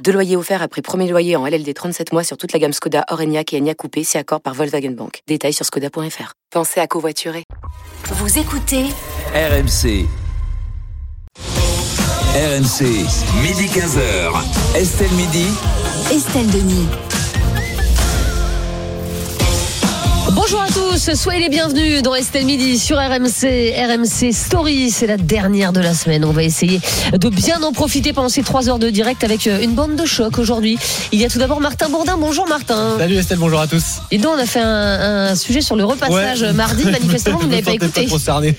Deux loyers offerts après premier loyer en LLD 37 mois sur toute la gamme Skoda, Orenia et Enya Coupé, si accord par Volkswagen Bank. Détails sur skoda.fr. Pensez à covoiturer. Vous écoutez RMC. RMC, midi 15h. Estelle Midi. Estelle Denis. Bonjour à tous, soyez les bienvenus dans Estelle Midi sur RMC, RMC Story, c'est la dernière de la semaine. On va essayer de bien en profiter pendant ces trois heures de direct avec euh, une bande de choc aujourd'hui. Il y a tout d'abord Martin Bourdin, bonjour Martin. Salut Estelle, bonjour à tous. Et donc on a fait un, un sujet sur le repassage Ouais. mardi, manifestement vous ne l'avez pas écouté. concerné.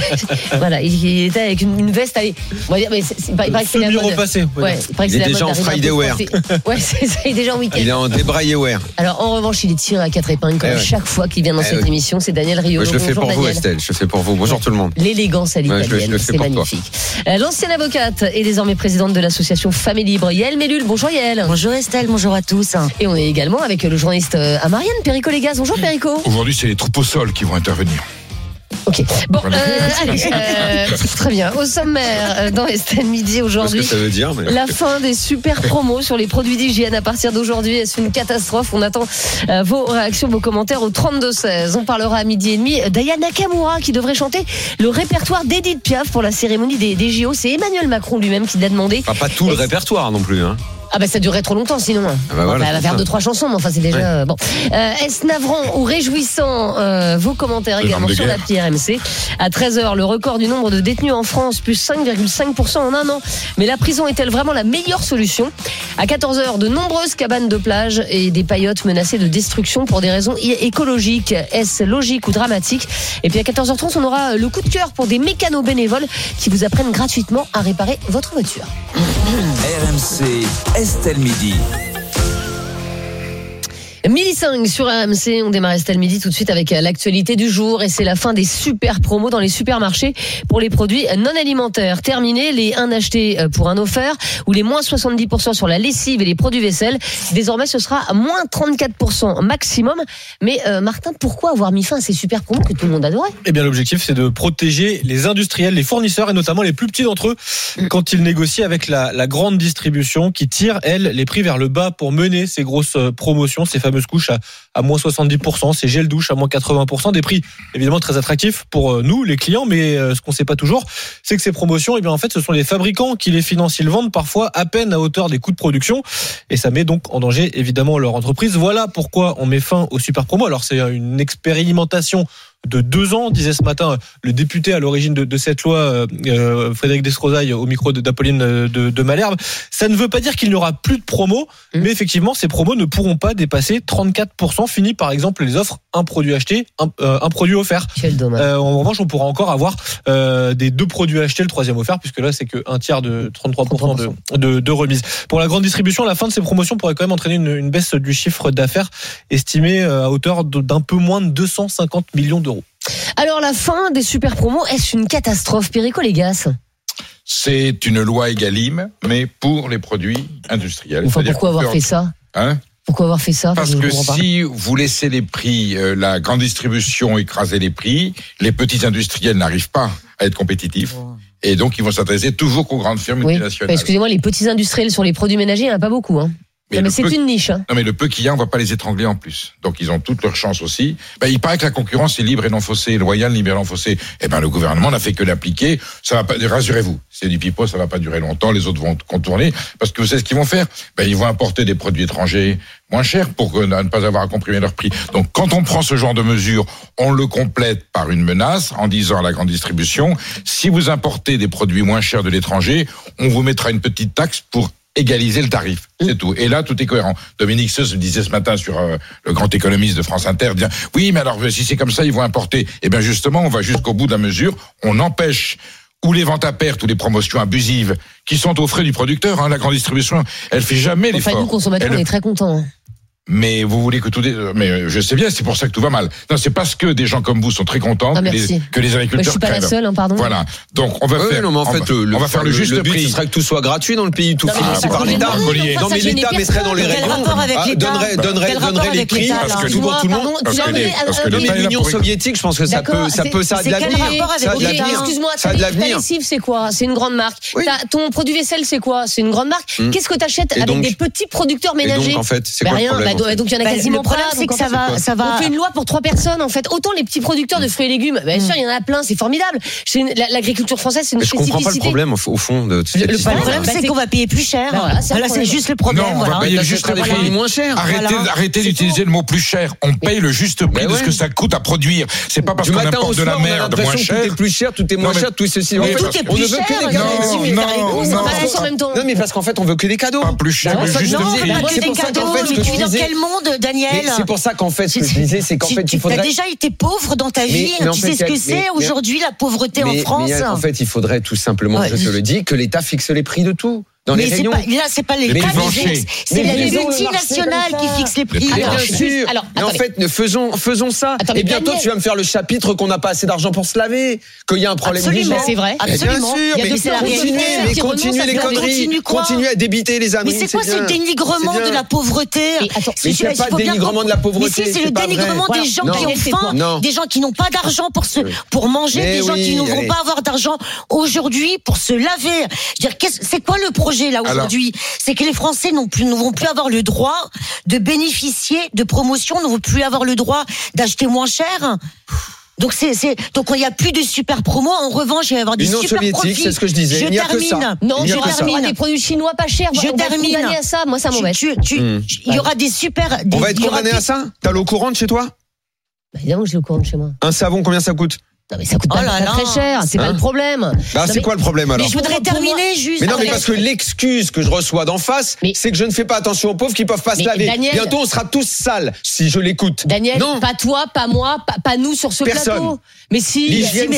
voilà, il, il était avec une, une veste, allez, on va dire, mais c'est, pas- que c'est la mode. Peut Ouais, il Il est la déjà mode en Friday coiffé. Ouais, c'est ça, il est déjà en week-end. Il est en débraillé wear. Alors en revanche, il est tiré à quatre épingles comme Eh ouais. chaque fois qu'il vient dans Eh cette oui. émission. C'est Daniel Rio. Je le fais Bonjour, pour vous, Daniel. Estelle. Je le fais pour vous. Bonjour tout le monde. L'élégance à l'italienne, c'est magnifique. Euh, L'ancienne avocate est désormais présidente de l'association Famille Libre, Yael Mellul. Bonjour Yael. Bonjour Estelle, bonjour à tous. Et on est également avec le journaliste euh, Amariane Perico Légas. Bonjour Perico. Aujourd'hui, c'est les troupes au sol qui vont intervenir. Ok. Bon, euh, allez, euh, très bien. Au sommaire, euh, dans Estelle Midi aujourd'hui. que ça veut dire, mais. La fin des super promos sur les produits d'hygiène à partir d'aujourd'hui. Est-ce une catastrophe On attend euh, vos réactions, vos commentaires au 32-16. On parlera à midi et demi d'Aya Nakamura qui devrait chanter le répertoire d'Edith Piaf pour la cérémonie des, des JO. C'est Emmanuel Macron lui-même qui l'a demandé. Enfin, pas tout le répertoire non plus. Hein. Ah bah ça durerait trop longtemps sinon. bah Bon, voilà, elle va faire ça. deux trois chansons, mais enfin c'est déjà euh, bon. Euh, Est-ce navrant ou réjouissant euh, Vos commentaires Le également sur l'appli RMC. À 13h, le record du nombre de détenus en France, plus 5,5% en un an. Mais la prison est-elle vraiment la meilleure solution? À 14h, de nombreuses cabanes de plage et des paillotes menacées de destruction pour des raisons écologiques. Est-ce logique ou dramatique? Et puis à 14h30, on aura le coup de cœur pour des mécanos bénévoles qui vous apprennent gratuitement à réparer votre voiture. RMC, Estelle Midi. Midi 5 sur AMC, on démarre Estelle Midi tout de suite avec euh, l'actualité du jour et c'est la fin des super promos dans les supermarchés pour les produits non alimentaires. Terminé les 1 acheté euh, pour un offert ou les moins 70% sur la lessive et les produits vaisselle. Désormais ce sera moins 34% maximum. Mais euh, Martin, pourquoi avoir mis fin à ces super promos que tout le monde adorait? Eh bien, l'objectif, c'est de protéger les industriels, les fournisseurs et notamment les plus petits d'entre eux quand ils négocient avec la, la grande distribution qui tire, elle, les prix vers le bas pour mener ces grosses promotions, ces fameuses couches à, à moins 70%, ces gels douche à moins 80%, des prix évidemment très attractifs pour euh, nous, les clients, mais euh, ce qu'on ne sait pas toujours, c'est que ces promotions, eh bien, en fait, ce sont les fabricants qui les financent. Ils vendent parfois à peine à hauteur des coûts de production et ça met donc en danger évidemment leur entreprise. Voilà pourquoi on met fin aux super promos. Alors, c'est une expérimentation de deux ans, disait ce matin le député à l'origine de, de cette loi, euh, euh, Frédéric Descrozaille, au micro de- d'Apolline euh, de, de Malherbe. Ça ne veut pas dire qu'il n'y aura plus de promos, Mhm. mais effectivement, ces promos ne pourront pas dépasser 34%. Fini, par exemple, les offres, un produit acheté, un, euh, un produit offert. Quel dommage. Euh, en revanche, on pourra encore avoir des deux produits achetés, le troisième offert, puisque là, c'est qu'un tiers de 33% de, de, de remise. Pour la grande distribution, la fin de ces promotions pourrait quand même entraîner une, une baisse du chiffre d'affaires estimé à hauteur de- d'un peu moins de 250 millions d'euros. Alors la fin des super promos, est-ce une catastrophe Perico Légas? C'est une loi Egalim, mais pour les produits industriels. Enfin C'est-à-dire pourquoi avoir fait ça? Hein? Pourquoi avoir fait ça? Parce que si vous laissez les prix, euh, la grande distribution écraser les prix, les petits industriels n'arrivent pas à être compétitifs. Et donc, ils vont s'intéresser toujours qu'aux grandes firmes Oui. multinationales. Excusez-moi, les petits industriels sur les produits ménagers, il n'y en a pas beaucoup. Hein. Mais mais le c'est peu- une niche. Hein. Non, mais le peu qu'il y a, on va pas les étrangler en plus. Donc, ils ont toutes leurs chances aussi. Ben, il paraît que la concurrence est libre et non faussée, loyale, libre et non faussée. Eh ben, le gouvernement n'a fait que l'appliquer. Ça va pas, rassurez-vous. C'est du pipeau, ça va pas durer longtemps. Les autres vont contourner. Parce que vous savez ce qu'ils vont faire? Ben, ils vont importer des produits étrangers moins chers pour ne pas avoir à comprimer leur prix. Donc, quand on prend ce genre de mesures, on le complète par une menace en disant à la grande distribution, si vous importez des produits moins chers de l'étranger, on vous mettra une petite taxe pour égaliser le tarif. C'est tout. Et là, tout est cohérent. Dominique Seuss me disait ce matin sur euh, le grand économiste de France Inter, dire, oui, mais alors si c'est comme ça, ils vont importer. Eh bien justement, on va jusqu'au bout de la mesure. On empêche ou les ventes à perte ou les promotions abusives qui sont aux frais du producteur. Hein, la grande distribution, elle fait jamais Enfin, l'effort. nous, consommateurs, Elle- on est très contents. Mais vous voulez que tout dé... Euh, mais euh, je sais bien, c'est pour ça que tout va mal. Non, c'est parce que des gens comme vous sont très contents ah, que, les, que, les, agriculteurs. Mais je suis pas la seule, hein, pardon. Voilà. Donc on va oui, faire. Non, mais en fait, on, le, on va faire le, le juste le but, prix. Ce serait que tout soit gratuit dans le pays, tout financé par l'État. Non, mais l'État mettrait dans les règles. Ah, donnerait, donnerait, donnerait les prix parce que tout le monde. Parce que euh, l'Union soviétique, je pense que ça peut, ça peut, ça a de l'avenir. Excuse-moi, ça a de l'avenir. c'est quoi? C'est une grande marque. Ton produit vaisselle, c'est quoi? C'est une grande marque. Hmm. Qu'est-ce que t'achètes avec des petits producteurs ménagers en fait, c'est quoi le problème bah, donc il y en a bah, le problème, c'est que ça va, ça. On fait une loi pour trois personnes en fait. Autant les petits producteurs de fruits et légumes, bah, bien sûr, il y en a plein, c'est formidable. L'agriculture française, c'est une spécificité. Je comprends pas le problème au fond. Le, problème, c'est qu'on va payer plus cher. Voilà, c'est juste le problème. On va payer juste le prix moins. Arrêtez d'utiliser le mot plus cher. On paye le juste prix de ce que ça coûte à produire. C'est pas parce qu'on de la merde moins cher. Tout est plus cher, tout est moins cher, tout ceci. Non, mais on veut que des cadeaux. Pas plus cher, juste quel monde, Daniel C'est pour ça qu'en fait, ce que je disais, c'est qu'en fait, il faudrait. T'as déjà été pauvre dans ta vie. Tu sais ce que c'est aujourd'hui la pauvreté en France. en fait, il faudrait tout simplement, je te le dis, que l'État fixe les prix de tout dans mais les. Pas, là, c'est pas les cas, c'est la multinationale qui fixent les prix. Alors, sûr. Mais en fait, faisons, faisons ça. Et eh bientôt, tu vas me faire le chapitre qu'on n'a pas assez d'argent pour se laver, qu'il y a un problème Absolument, c'est vrai. Eh Absolument. Bien sûr, mais continuez, mais continuez les conneries, continuez à débiter les amis. Mais c'est quoi ce dénigrement de la pauvreté Mais c'est pas dénigrement de la pauvreté. C'est le dénigrement des gens qui ont faim, des gens qui n'ont pas d'argent pour manger, des gens qui ne vont pas avoir d'argent aujourd'hui pour se laver. C'est quoi le projet là aujourd'hui, c'est que les Français n'ont plus, ne vont plus avoir le droit de bénéficier de promotions, ne vont plus avoir le droit d'acheter moins cher. Donc c'est donc il n'y a plus de super promo. En revanche, il va y avoir des Union super profits. C'est ce que je disais. Je termine. Que ça. Non, il je que termine. Des produits chinois pas chers. Je on termine. À ça. Moi, ça m'embête. Hmm. Il y aura des super. On va être condamné à ça? T'as l'eau courante chez toi? Bah, Évidemment, j'ai l'eau courante chez moi. Un savon, combien ça coûte? Non mais ça coûte pas très, cher, c'est pas le hein problème. Bah, c'est quoi le problème alors Mais je voudrais terminer juste. Mais non, mais parce que l'excuse que je reçois d'en face, c'est que je ne fais pas attention aux pauvres qui peuvent pas se laver. Daniel... Bientôt, on sera tous sales si je l'écoute. Daniel, non. pas toi, pas moi, pas, nous sur ce Personne. plateau. Mais si. L'hygiène,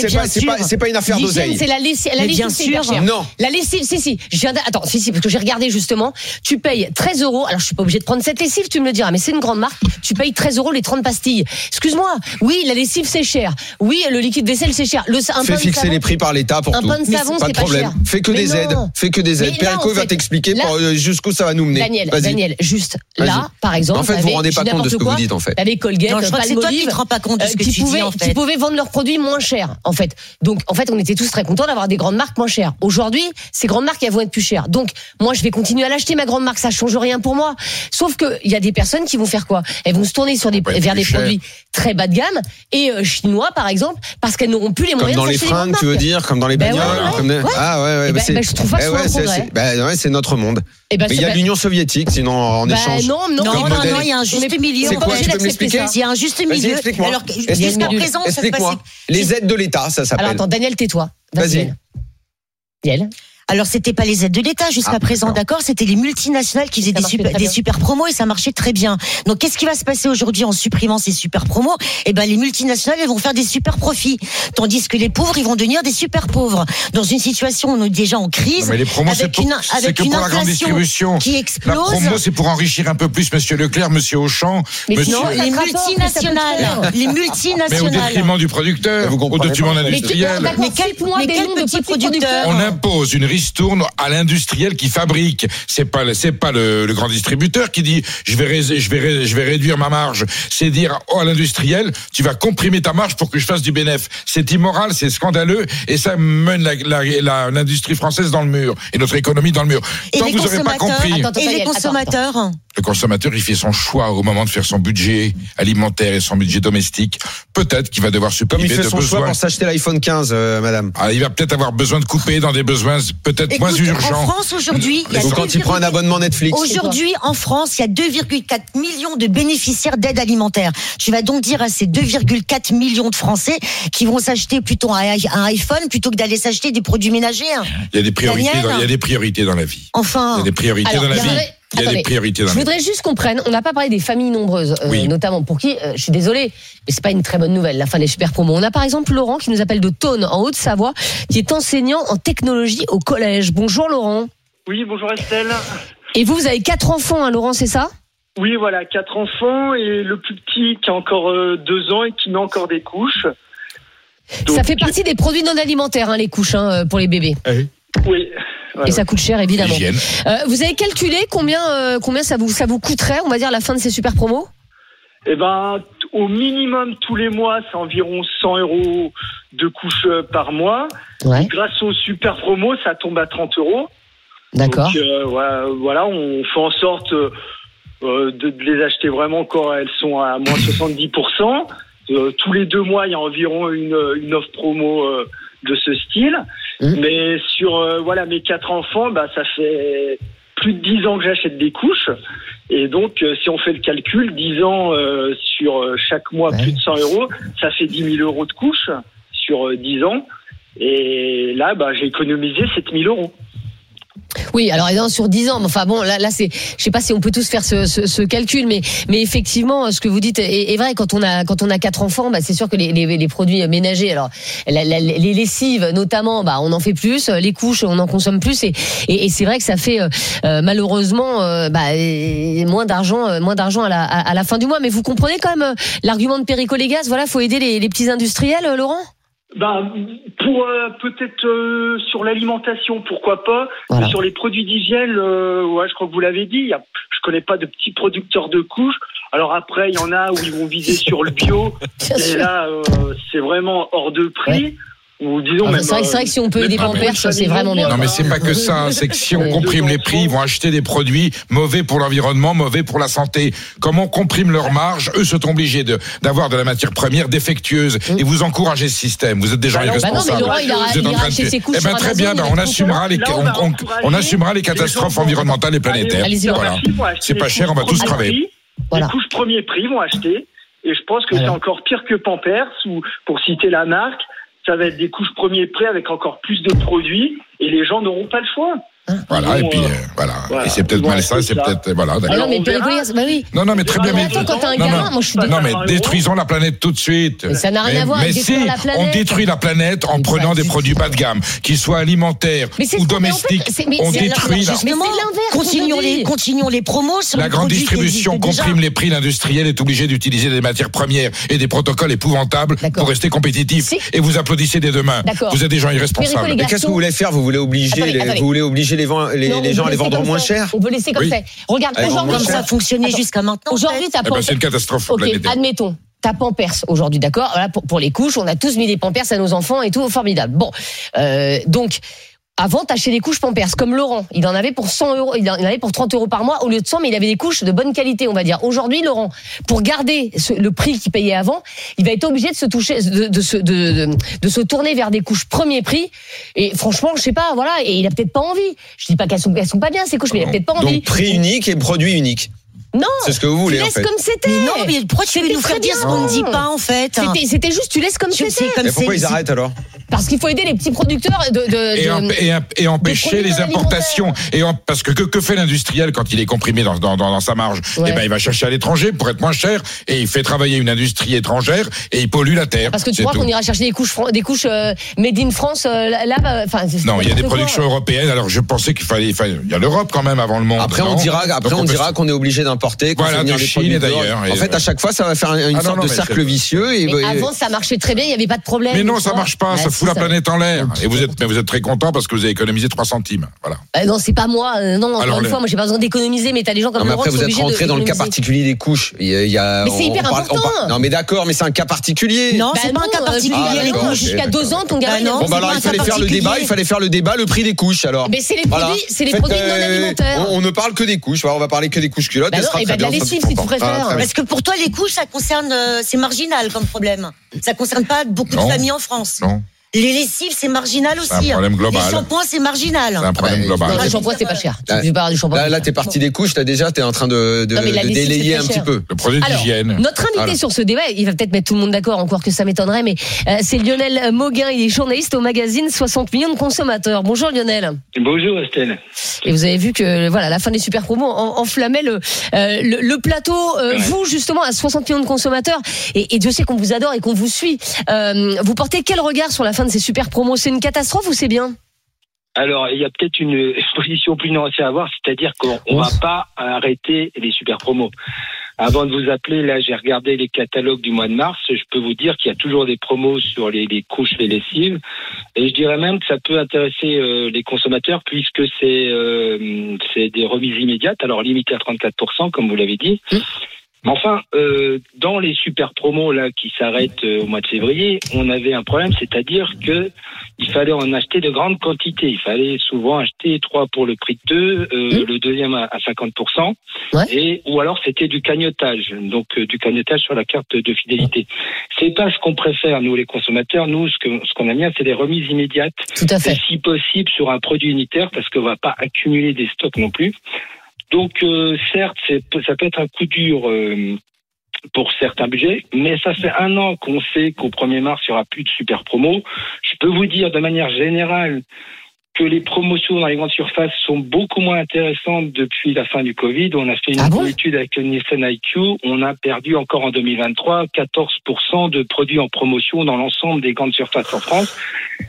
c'est pas, une affaire d'oseille. C'est la lessive. La bien sûr. Non. La lessive, si, si. Attends, si, si, parce que j'ai regardé justement. Tu payes 13 euros. Alors, je suis pas obligé de prendre cette lessive, tu me le diras, mais c'est une grande marque. Tu payes 13 euros les 30 pastilles. Excuse-moi. Oui, la lessive, c'est cher. Oui, le liquide de vaisselle, c'est cher. Le, un Fais fixer les prix par l'État pour un tout. Un pain savon, pas de problème. Fais que des non. aides. Fais que des aides. Va t'expliquer euh, jusqu'où ça va nous mener. Daniel, juste là, par exemple. En fait, vous vous rendez pas compte de ce que vous dites, en fait. Avec Colgate, c'est toi qui ne te rends pas compte de euh, ce que tu dis. Qui pouvaient vendre leurs produits moins cher, en fait. Donc, en fait, on était tous très contents d'avoir des grandes marques moins chères. Aujourd'hui, ces grandes marques, elles vont être plus chères. Donc, moi, je vais continuer à l'acheter ma grande marque. Ça change rien pour moi. Sauf que il y a des personnes qui vont faire quoi? Elles vont se tourner vers des produits très bas de gamme et euh, chinois, par exemple, parce parce qu'elles n'auront plus les moyens. Comme dans les fringues, tu veux dire, comme dans les ben bagnoles. Ah ouais, ouais. Eh bah ben, bah, je trouve pas que c'est. Bah, c'est notre monde. Eh ben, il y a l'Union soviétique, sinon en échange. Non, non, non, non, il y a un juste milieu. C'est quoi Tu peux m'expliquer Il y a un juste milieu. Explique-moi. Alors jusqu'à présent, ça se passe. Les aides de l'État, ça s'appelle. Alors attends, Daniel, tais-toi. Vas-y. Daniel. Alors c'était pas les aides de l'État jusqu'à ah, présent, d'accord. C'était les multinationales qui faisaient des super, promos et ça marchait très bien. Donc qu'est-ce qui va se passer aujourd'hui en supprimant ces super promos? Eh ben les multinationales elles vont faire des super profits, tandis que les pauvres ils vont devenir des super pauvres. Dans une situation où on est déjà en crise, mais les promos, avec une, pour, avec une inflation grande distribution. qui explose. La promo c'est pour enrichir un peu plus Monsieur Leclerc, Monsieur Auchan, mais monsieur... non, les multinationales, les multinationales. Mais au détriment du producteur, au détriment de l'industriel. Mais quel, mais quel petit producteur? On impose une ristourne à l'industriel qui fabrique. C'est pas c'est pas le, le, grand distributeur qui dit je vais je vais je vais réduire ma marge. C'est dire oh, à l'industriel tu vas comprimer ta marge pour que je fasse du bénéfice. C'est immoral, c'est scandaleux et ça mène l'industrie française dans le mur et notre économie dans le mur. Et Tant les vous consommateurs, pas compris. Attends, et les consommateurs. Le consommateur, il fait son choix au moment de faire son budget alimentaire et son budget domestique. Peut-être qu'il va devoir se priver de besoins. Comme il fait son besoins. choix pour s'acheter l'iPhone 15, euh, madame. Ah, il va peut-être avoir besoin de couper dans des besoins peut-être moins urgent. En France aujourd'hui, il quand il prend un abonnement Netflix. Aujourd'hui en France, il y a 2,4 millions de bénéficiaires d'aide alimentaire. Tu vas donc dire à ces 2,4 millions de Français qui vont s'acheter plutôt un, iPhone plutôt que d'aller s'acheter des produits ménagers. Hein. Il y a des priorités, dans, la vie. Enfin, il y a des priorités dans la vie. Il y a attendez. des priorités dans Je voudrais juste qu'on prenne, on n'a pas parlé des familles nombreuses, euh, Oui. notamment pour qui, euh, je suis désolée, mais c'est pas une très bonne nouvelle, la fin des super promos. On a par exemple Laurent qui nous appelle de Thônes, en Haute-Savoie, qui est enseignant en technologie au collège. Bonjour Laurent. Oui, bonjour Estelle. Et vous, vous avez quatre enfants, hein, Laurent, c'est ça? Oui, voilà, quatre enfants et le plus petit qui a encore euh, deux ans et qui met encore des couches. Donc, Ça fait partie des produits non alimentaires, hein, les couches hein, pour les bébés. Oui. Et ça coûte cher, évidemment. Euh, vous avez calculé combien, euh, combien ça vous, ça vous coûterait, on va dire, la fin de ces super promos? Eh ben, au minimum tous les mois, c'est environ 100 euros de couches euh, par mois. Ouais. Grâce aux super promos, ça tombe à 30 euros. D'accord. Donc, euh, voilà, voilà, on fait en sorte de, de les acheter vraiment quand elles sont à moins 70%. Euh, tous les deux mois, il y a environ une, une offre promo euh, de ce style. Mhm. Mais sur euh, voilà mes quatre enfants, bah, ça fait plus de 10 ans que j'achète des couches. Et donc, euh, si on fait le calcul, 10 ans euh, sur chaque mois, Ouais. plus de 100 euros, ça fait 10 000 euros de couches sur euh, 10 ans. Et là, bah, j'ai économisé 7 000 euros. Oui, alors sur 10 ans, enfin bon, là, là c'est, je sais pas si on peut tous faire ce, calcul, mais, mais effectivement, ce que vous dites est, vrai. Quand on a, quand on a quatre enfants, bah, c'est sûr que les, produits ménagers, alors la- la- les lessives notamment, bah, on en fait plus, les couches, on en consomme plus, et, et, et c'est vrai que ça fait euh, euh, malheureusement euh, bah, moins d'argent, moins d'argent à la, fin du mois. Mais vous comprenez quand même l'argument de Perico Légas. Voilà, faut aider les, les petits industriels, Laurent? Ben, pour euh, peut-être euh, sur l'alimentation, pourquoi pas. Voilà. Sur les produits d'hygiène, euh, ouais, je crois que vous l'avez dit. je connais pas de petits producteurs de couches. Alors après, il y en a où ils vont viser sur le bio. Et là, euh, c'est vraiment hors de prix. Ou disons Ah, même. c'est vrai, que- c'est vrai que si on peut euh, aider Pampers, c'est vraiment bien. Non, mais c'est pas que ça. hein. C'est que si on comprime les prix, ils vont acheter des produits mauvais pour l'environnement, mauvais pour la santé. Comme on comprime leur marge, eux sont obligés d'avoir de la matière première défectueuse. Et vous encouragez ce système. Vous êtes des gens Bah non, bah non, mais irresponsables. Laurent, il a- Vous êtes il de- acheter ses couches Eh ben très bien. Ben, il on assumera les on on, on- assumera les catastrophes environnementales et planétaires. Voilà. C'est pas cher, on va tous crever. prix. Voilà. Les couches premier prix vont acheter. Et je pense que c'est encore pire que Pampers, ou pour citer la marque, ça va être des couches premier prix avec encore plus de produits, et les gens n'auront pas le choix. Voilà. Ils Et puis euh, euh, voilà. voilà. Et c'est peut-être Ils vont mal ça. acheter C'est peut-être voilà. Ah d'accord. non, mais bah oui. Non, non, mais très bien. Mais, attends, quand t'as un non, gamin, non. moi, je suis Bah, Non, d'accord. mais détruisons la planète tout de suite. Mais ça n'a rien Mais- à voir avec si, la planète. on détruit la planète en prenant pas des du produits bas de gamme, qu'ils soient alimentaires ou domestiques. On détruit l'inverse, la, qu'on Continuons les, continuons les promos sur la grande distribution comprime les prix. L'industriel est obligé d'utiliser des matières premières et des protocoles épouvantables pour rester compétitif. Et vous applaudissez mains. D'accord. Vous êtes des gens irresponsables. Mais qu'est-ce que vous voulez faire? Vous voulez obliger, Les, vend- Non, gens à les vendre moins ça. cher On peut laisser comme Oui. ça. Regarde, Allez, aujourd'hui, moins Comme ça fonctionnait Attends. jusqu'à maintenant. Aujourd'hui, t'as Eh ben, c'est une catastrophe Ok, admettons. T'as Pampers aujourd'hui, d'accord? Voilà, pour, pour les couches, on a tous mis des Pampers à nos enfants et tout, formidable. Bon, euh, donc. Avant, t'achetais des couches Pampers, comme Laurent. Il en avait pour 100 euros, il en avait pour 30 euros par mois au lieu de 100, mais il avait des couches de bonne qualité, on va dire. Aujourd'hui, Laurent, pour garder ce- le prix qu'il payait avant, il va être obligé de se toucher, de, de, se, de, de, de se tourner vers des couches premier prix. Et franchement, je sais pas, voilà, et il a peut-être pas envie. Je dis pas qu'elles sont, elles sont pas bien, ces couches, mais il a peut-être pas envie. Donc prix unique et produit unique. Non, C'est ce que vous tu voulez en laisses fait. comme c'était. Mais non, mais pourquoi tu veux nous faire dire ce qu'on ne dit pas en fait C'était, c'était juste, tu laisses comme Tu- c'était. c'est comme Mais pourquoi ils arrêtent alors Parce qu'il faut aider les petits producteurs de. de, et, de- emp- et, emp- et empêcher produits les importations. Et en- parce que, que que fait l'industriel quand il est comprimé dans, dans, dans, dans sa marge? Ouais. Eh ben, il va chercher à l'étranger pour être moins cher et il fait travailler une industrie étrangère et il pollue la terre. Parce que tu C'est crois tout. qu'on ira chercher des couches, fran- des couches euh, made in France euh, là, là, bah, enfin. c'est Non, il y a des n'importe quoi. productions européennes. Alors je pensais qu'il fallait, il fallait- il y a l'Europe quand même avant le monde. Après on non? dira, après Donc, on peut- dira qu'on est obligé Voilà, de Chine d'ailleurs, En fait, à chaque fois, ça va faire une Ah sorte non, de cercle vicieux. Et, Mais et- avant, ça marchait très bien, il n'y avait pas de problème. Mais non, ça vois. marche pas, Bah, ça fout la planète en l'air. Et vous êtes, mais vous êtes très content parce que vous avez économisé 3 centimes. Voilà. Euh, non, c'est pas moi. euh, non, encore Alors, une fois, moi, j'ai pas besoin d'économiser, mais t'as des gens comme Non, mais Laurent après, qui vous sont êtes rentré dans le cas particulier des couches. Il y a, il y a- Mais c'est hyper important. non, mais d'accord, mais c'est un cas particulier. Non, Bah c'est pas un cas euh, particulier, Ah, les couches. Jusqu'à deux ans, ton gamin. Bah. Bon, bah alors, c'est il fallait cas faire le débat, particulier. il fallait faire le débat, le prix des couches, alors. Mais c'est les Voilà. produits, c'est les Faites, produits non alimentaires. On, ne parle que des couches. On va parler que des couches culottes. Bah sera et très bah de la bien, ça, lessive, je si tu préfères. Ah. Parce que pour toi, les couches, ça concerne, euh, c'est marginal comme problème. Ça concerne pas beaucoup Non. de familles en France. Non, Les lessives, c'est marginal aussi. un problème global. Les shampoings, c'est marginal. c'est un problème bah, global. Non, le shampoing, c'est pas cher. Là- Tu pas du shampoing. Là, là, t'es parti des couches. T'as déjà, t'es en train de, de, Non, mais la de lessive, délayer c'est un petit peu. Le produit d'hygiène. Notre invité Voilà. sur ce débat, il va peut-être mettre tout le monde d'accord, encore que ça m'étonnerait, mais euh, c'est Lionel Mauguin, il est journaliste au magazine 60 millions de consommateurs. Bonjour Lionel. Bonjour Estelle. Et vous avez vu que voilà, la fin des super promos en- enflammait le, euh, le, le plateau. Euh, Ouais. Vous, justement, à 60 millions de consommateurs, et, et Dieu sait qu'on vous adore et qu'on vous suit, euh, vous portez quel regard sur la fin de ces super promos C'est une catastrophe ou c'est bien? Alors, il y a peut-être une position plus nuancée à avoir, c'est-à-dire qu'on ne va pas arrêter les super promos. Avant de vous appeler, là, j'ai regardé les catalogues du mois de mars. Je peux vous dire qu'il y a toujours des promos sur les, les couches, les lessives. Et je dirais même que ça peut intéresser euh, les consommateurs puisque c'est euh, c'est des remises immédiates, alors limitées à 34%, comme vous l'avez dit. Mais Enfin, euh, dans les super promos là qui s'arrêtent euh, au mois de février, on avait un problème, c'est-à-dire que il fallait en acheter de grandes quantités. Il fallait souvent acheter trois pour le prix de deux, euh, le deuxième à, à 50%, et ou alors c'était du cagnotage, donc euh, du cagnotage sur la carte de fidélité. C'est pas ce qu'on préfère nous les consommateurs. Nous, ce que ce qu'on aime bien, c'est des remises immédiates, Tout à fait. et si possible sur un produit unitaire, parce qu'on va pas accumuler des stocks non plus. Donc, euh, certes, ça peut être un coup dur euh, pour certains budgets, mais ça fait un an qu'on sait qu'au 1er mars, il n'y aura plus de super promo. Je peux vous dire de manière générale que les promotions dans les grandes surfaces sont beaucoup moins intéressantes depuis la fin du Covid. On a fait une étude avec le Nielsen IQ. On a perdu encore en 2023 14% de produits en promotion dans l'ensemble des grandes surfaces en France.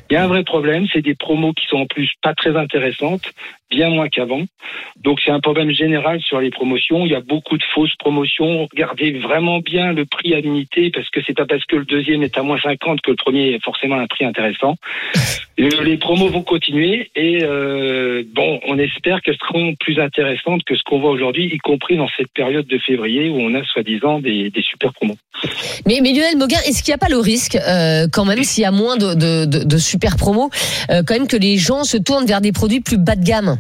Il y a un vrai problème, c'est des promos qui sont en plus pas très intéressantes, bien moins qu'avant. Donc c'est un problème général sur les promotions. Il y a beaucoup de fausses promotions. Regardez vraiment bien le prix à l'unité parce que c'est pas parce que le deuxième est à moins 50 que le premier est forcément un prix intéressant. Les promos vont continuer et euh, bon, on espère qu'elles seront plus intéressantes que ce qu'on voit aujourd'hui, y compris dans cette période de février où on a soi-disant des, des super promos. Mais, mais Lionel Moguin, est-ce qu'il n'y a pas le risque, euh, quand même, s'il y a moins de, de, de, de super promos, euh, quand même que les gens se tournent vers des produits plus bas de gamme?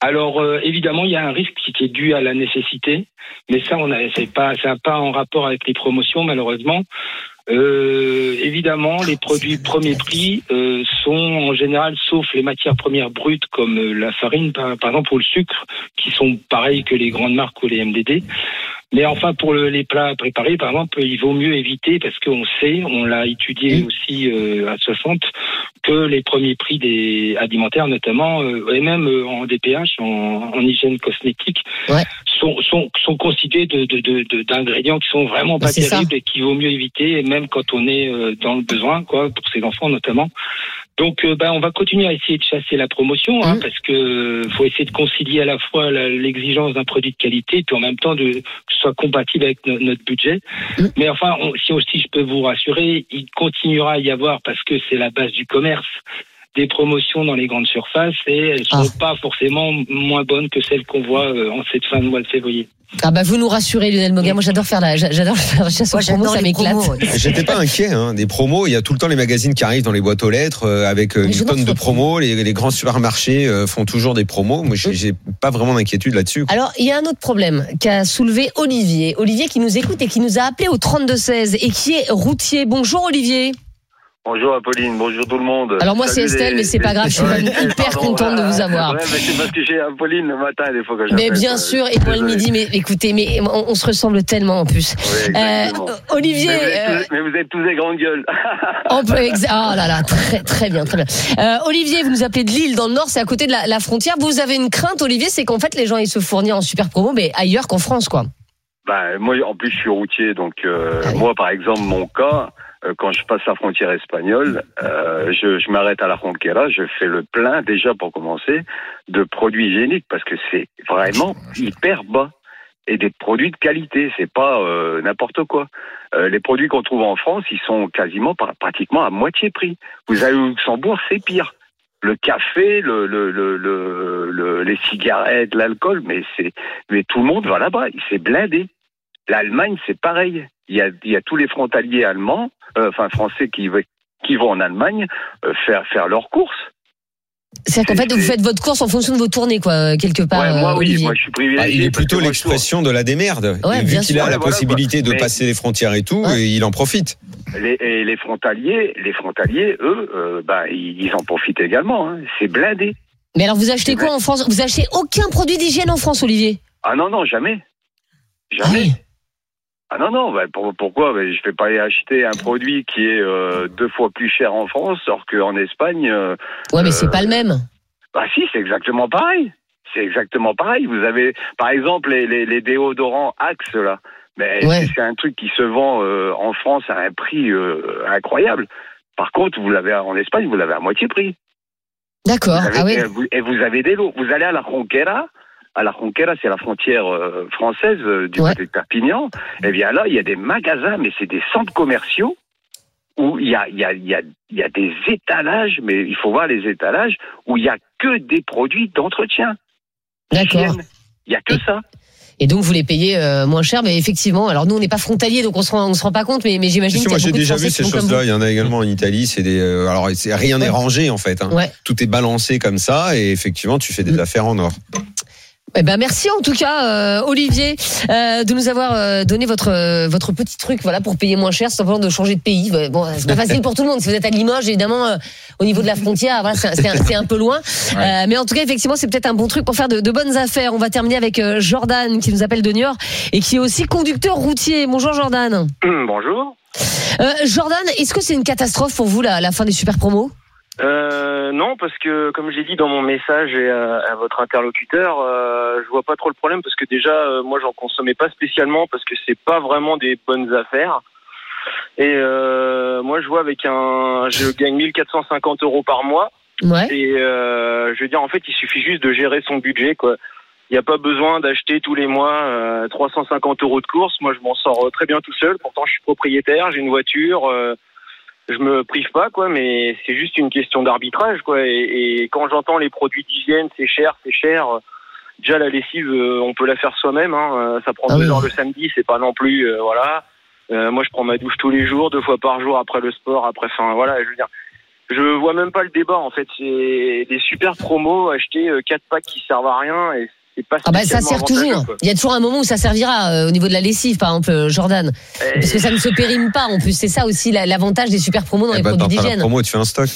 Alors euh, évidemment, il y a un risque qui est dû à la nécessité, mais ça, on a, c'est pas, ça n'a pas en rapport avec les promotions malheureusement. Euh, évidemment, les produits premier prix euh, sont en général, sauf les matières premières brutes comme la farine, par, par exemple, ou le sucre, qui sont pareils que les grandes marques ou les MDD. Mais enfin, pour le- les plats préparés, par exemple, il vaut mieux éviter parce qu'on sait, on l'a étudié aussi euh, à 60, que les premiers prix des alimentaires, notamment, euh, et même euh, en DPH, en, en hygiène cosmétique, sont, sont, sont constitués de, de, de, de- d'ingrédients qui sont vraiment Bah, pas ça. terribles et qu'il vaut mieux éviter, et même quand on est euh, dans le besoin, quoi, pour ses enfants notamment. Donc, euh, ben, on va continuer à essayer de chasser la promotion, hein, parce que euh, faut essayer de concilier à la fois l'exigence d'un produit de qualité, puis en même temps de que ce soit compatible avec no- notre budget. Mais enfin, on- si aussi je peux vous rassurer, il continuera à y avoir parce que c'est la base du commerce des promotions dans les grandes surfaces et elles sont pas forcément moins bonnes que celles qu'on voit euh, en cette fin de mois de février. Ah bah vous nous rassurez Lionel Moguin, moi j'adore faire la, j'adore faire la chasse aux promos, ça m'éclate. J'étais pas inquiet hein, des promos. Il y a tout le temps les magazines qui arrivent dans les boîtes aux lettres euh, avec euh, une tonne de promos. Les, les grands supermarchés euh, font toujours des promos. Moi, j'ai j'ai pas vraiment d'inquiétude là-dessus. Alors, il y a un autre problème qu'a soulevé Olivier. Olivier qui nous écoute et qui nous a appelé au 32-16 et qui est routier. Bonjour Olivier. Bonjour Apolline, bonjour tout le monde. Alors moi, c'est Estelle, les- mais c'est pas grave, je suis Ouais, hyper pardon, contente de vous avoir. Ouais, mais c'est parce que j'ai Apolline le matin des fois que Mais bien sûr, et moi le midi, mais écoutez, mais on, on se ressemble tellement en plus. Euh, Olivier, Mais vous, êtes euh, tous, mais vous êtes tous des grandes gueules. on peut exa- oh là là, très très bien, très bien. Euh, Olivier, vous nous appelez de Lille, dans le Nord, c'est à côté de la, la frontière. Vous avez une crainte, Olivier, c'est qu'en fait les gens ils se fournissent en super promo, mais ailleurs qu'en France, quoi. Bah, moi, en plus, je suis routier, donc euh, Ah moi, par exemple, mon cas, euh, quand je passe la frontière espagnole, euh, je, je m'arrête à la frontière, je fais le plein déjà pour commencer de produits hygiéniques parce que c'est vraiment hyper bas et des produits de qualité, c'est pas euh, n'importe quoi. Euh, les produits qu'on trouve en France, ils sont quasiment pratiquement à moitié prix. Vous allez au Luxembourg, c'est pire. Le café, le, le, le, le- le- les cigarettes, l'alcool, mais c'est, mais tout le monde va là-bas. C'est blindé. L'Allemagne, c'est pareil. Il y a, il y a tous les frontaliers allemands, euh, enfin français, qui, vont en Allemagne euh, faire faire leurs courses. C'est-à-dire qu'en fait, vous faites votre course en fonction de vos tournées, quoi, quelque part. Ouais, moi, euh, oui, moi, je suis privilégié. Ah, il est plutôt l'expression de la démerde. Ouais, vu qu'il a la voilà, possibilité quoi. de Mais- passer les frontières et tout, et il en profite. Les, et les frontaliers, les frontaliers, eux, euh, bah, ils, ils en profitent également. hein. C'est blindé. Mais alors, vous achetez quoi en France? Vous achetez aucun produit d'hygiène en France, Olivier? Ah non, non, jamais. Jamais. Ah non, non, bah, pour- pourquoi? Bah, Je ne vais pas aller acheter un produit qui est euh, deux fois plus cher en France, alors qu'en Espagne... euh, Ouais, mais c'est euh, pas le même. Bah si, c'est exactement pareil. C'est exactement pareil. Vous avez, par exemple, les, les, les déodorants Axe, là. Mais Ouais. c'est- un truc qui se vend euh, en France à un prix incroyable. Par contre, vous l'avez en Espagne, vous l'avez à moitié prix. D'accord. Ah oui. et, vous, et vous avez des lots. Vous allez à la Ronquera. À la Ronquera, c'est la frontière euh, française euh, du côté de Perpignan. Eh bien là, il y a des magasins, mais c'est des centres commerciaux où il y a, il y, a, il y, a, il y a des étalages, mais il faut voir les étalages, où il y a que des produits d'entretien. D'accord. Il y a que ça. Et donc vous les payez euh, moins cher, mais effectivement, alors nous on n'est pas frontalier, donc on se rend, on se rend pas compte, mais, mais j'imagine moi j'ai déjà vu ces choses-là. Il y en a également en Italie. C'est des. euh, alors rien n'est rangé en fait. hein. Ouais. Tout est balancé comme ça et effectivement tu fais des affaires en or. Eh ben merci en tout cas euh, Olivier euh, de nous avoir euh, donné votre euh, votre petit truc voilà pour payer moins cher, c'est simplement de changer de pays. Ouais, Bon, c'est pas facile pour tout le monde. Si vous êtes à Limoges, évidemment, euh, au niveau de la frontière, voilà, c'est c'est un, c'est un peu loin. Euh, mais en tout cas, effectivement, c'est peut-être un bon truc pour faire de, de bonnes affaires. On va terminer avec euh, Jordan qui nous appelle de Niort et qui est aussi conducteur routier. Bonjour Jordan. Bonjour. Euh, Jordan, est-ce que c'est une catastrophe pour vous la, la fin des super promos? Euh, non, parce que comme j'ai dit dans mon message et à, à votre interlocuteur, euh, je vois pas trop le problème parce que déjà, euh, moi, j'en consommais pas spécialement parce que c'est pas vraiment des bonnes affaires. Et euh, moi, je vois avec un, je gagne 1450 euros par mois. Ouais. Et euh, je veux dire, en fait, il suffit juste de gérer son budget, quoi. Il n'y a pas besoin d'acheter tous les mois euh, 350 euros de course. Moi, je m'en sors euh, très bien tout seul. Pourtant, je suis propriétaire, j'ai une voiture. Je me prive pas, quoi. Mais c'est juste une question d'arbitrage, quoi. Et, et quand j'entends les produits d'hygiène, c'est cher, c'est cher. Déjà, la lessive, euh, on peut la faire soi-même. Hein. euh, Ça prend Ah deux oui. heures le samedi, c'est pas non plus, euh, voilà. Euh, moi, je prends ma douche tous les jours, deux fois par jour après le sport, après, enfin, voilà. Je veux dire, je vois même pas le débat en fait. C'est des super promos, acheter euh, quatre packs qui servent à rien et pas Ah bah ça sert toujours. quoi. Il y a toujours un moment où ça servira euh, au niveau de la lessive, par exemple, euh, Jordan. Parce que ça ne se périme pas en plus. C'est ça aussi la- l'avantage des super promos dans Eh les ben, produits d'hygiène. promo, tu fais un stock.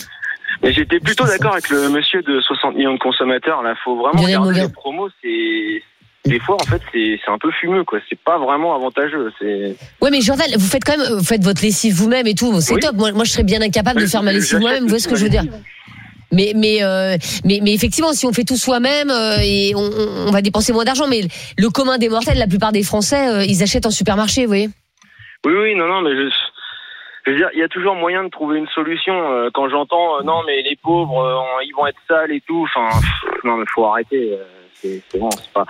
Mais j'étais plutôt d'accord avec le monsieur de 60 millions de consommateurs. Là, faut vraiment regarder les promos. C'est des fois en fait c'est un peu fumeux quoi. C'est pas vraiment avantageux. Ouais, mais Jordan, vous faites quand même, vous faites votre lessive vous-même et tout. C'est Oui. top. Moi, moi, je serais bien incapable de faire ma lessive moi-même. Vous voyez ce que je veux dire mais mais, euh, mais mais effectivement, si on fait tout soi-même euh, et on, on- va dépenser moins d'argent, mais le commun des mortels, la plupart des Français, euh, ils achètent en supermarché, vous voyez. Oui, oui, non, non, mais je, je veux dire, il y a toujours moyen de trouver une solution. Euh, Quand j'entends, euh, non, mais les pauvres, euh, ils vont être sales et tout. Enfin, non, mais faut arrêter. C'est bon, c'est pas.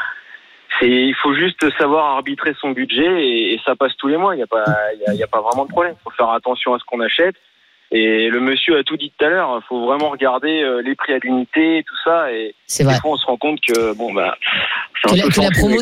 C'est, il faut juste savoir arbitrer son budget et, ça passe tous les mois. Il n'y a pas, il y a, il y a pas vraiment de problème. Faut faire attention à ce qu'on achète. Et le monsieur a tout dit tout à l'heure. Il faut vraiment regarder euh, les prix à l'unité, et tout ça. Et C'est des fois, on se rend compte que bon bah, Que la, que la promo.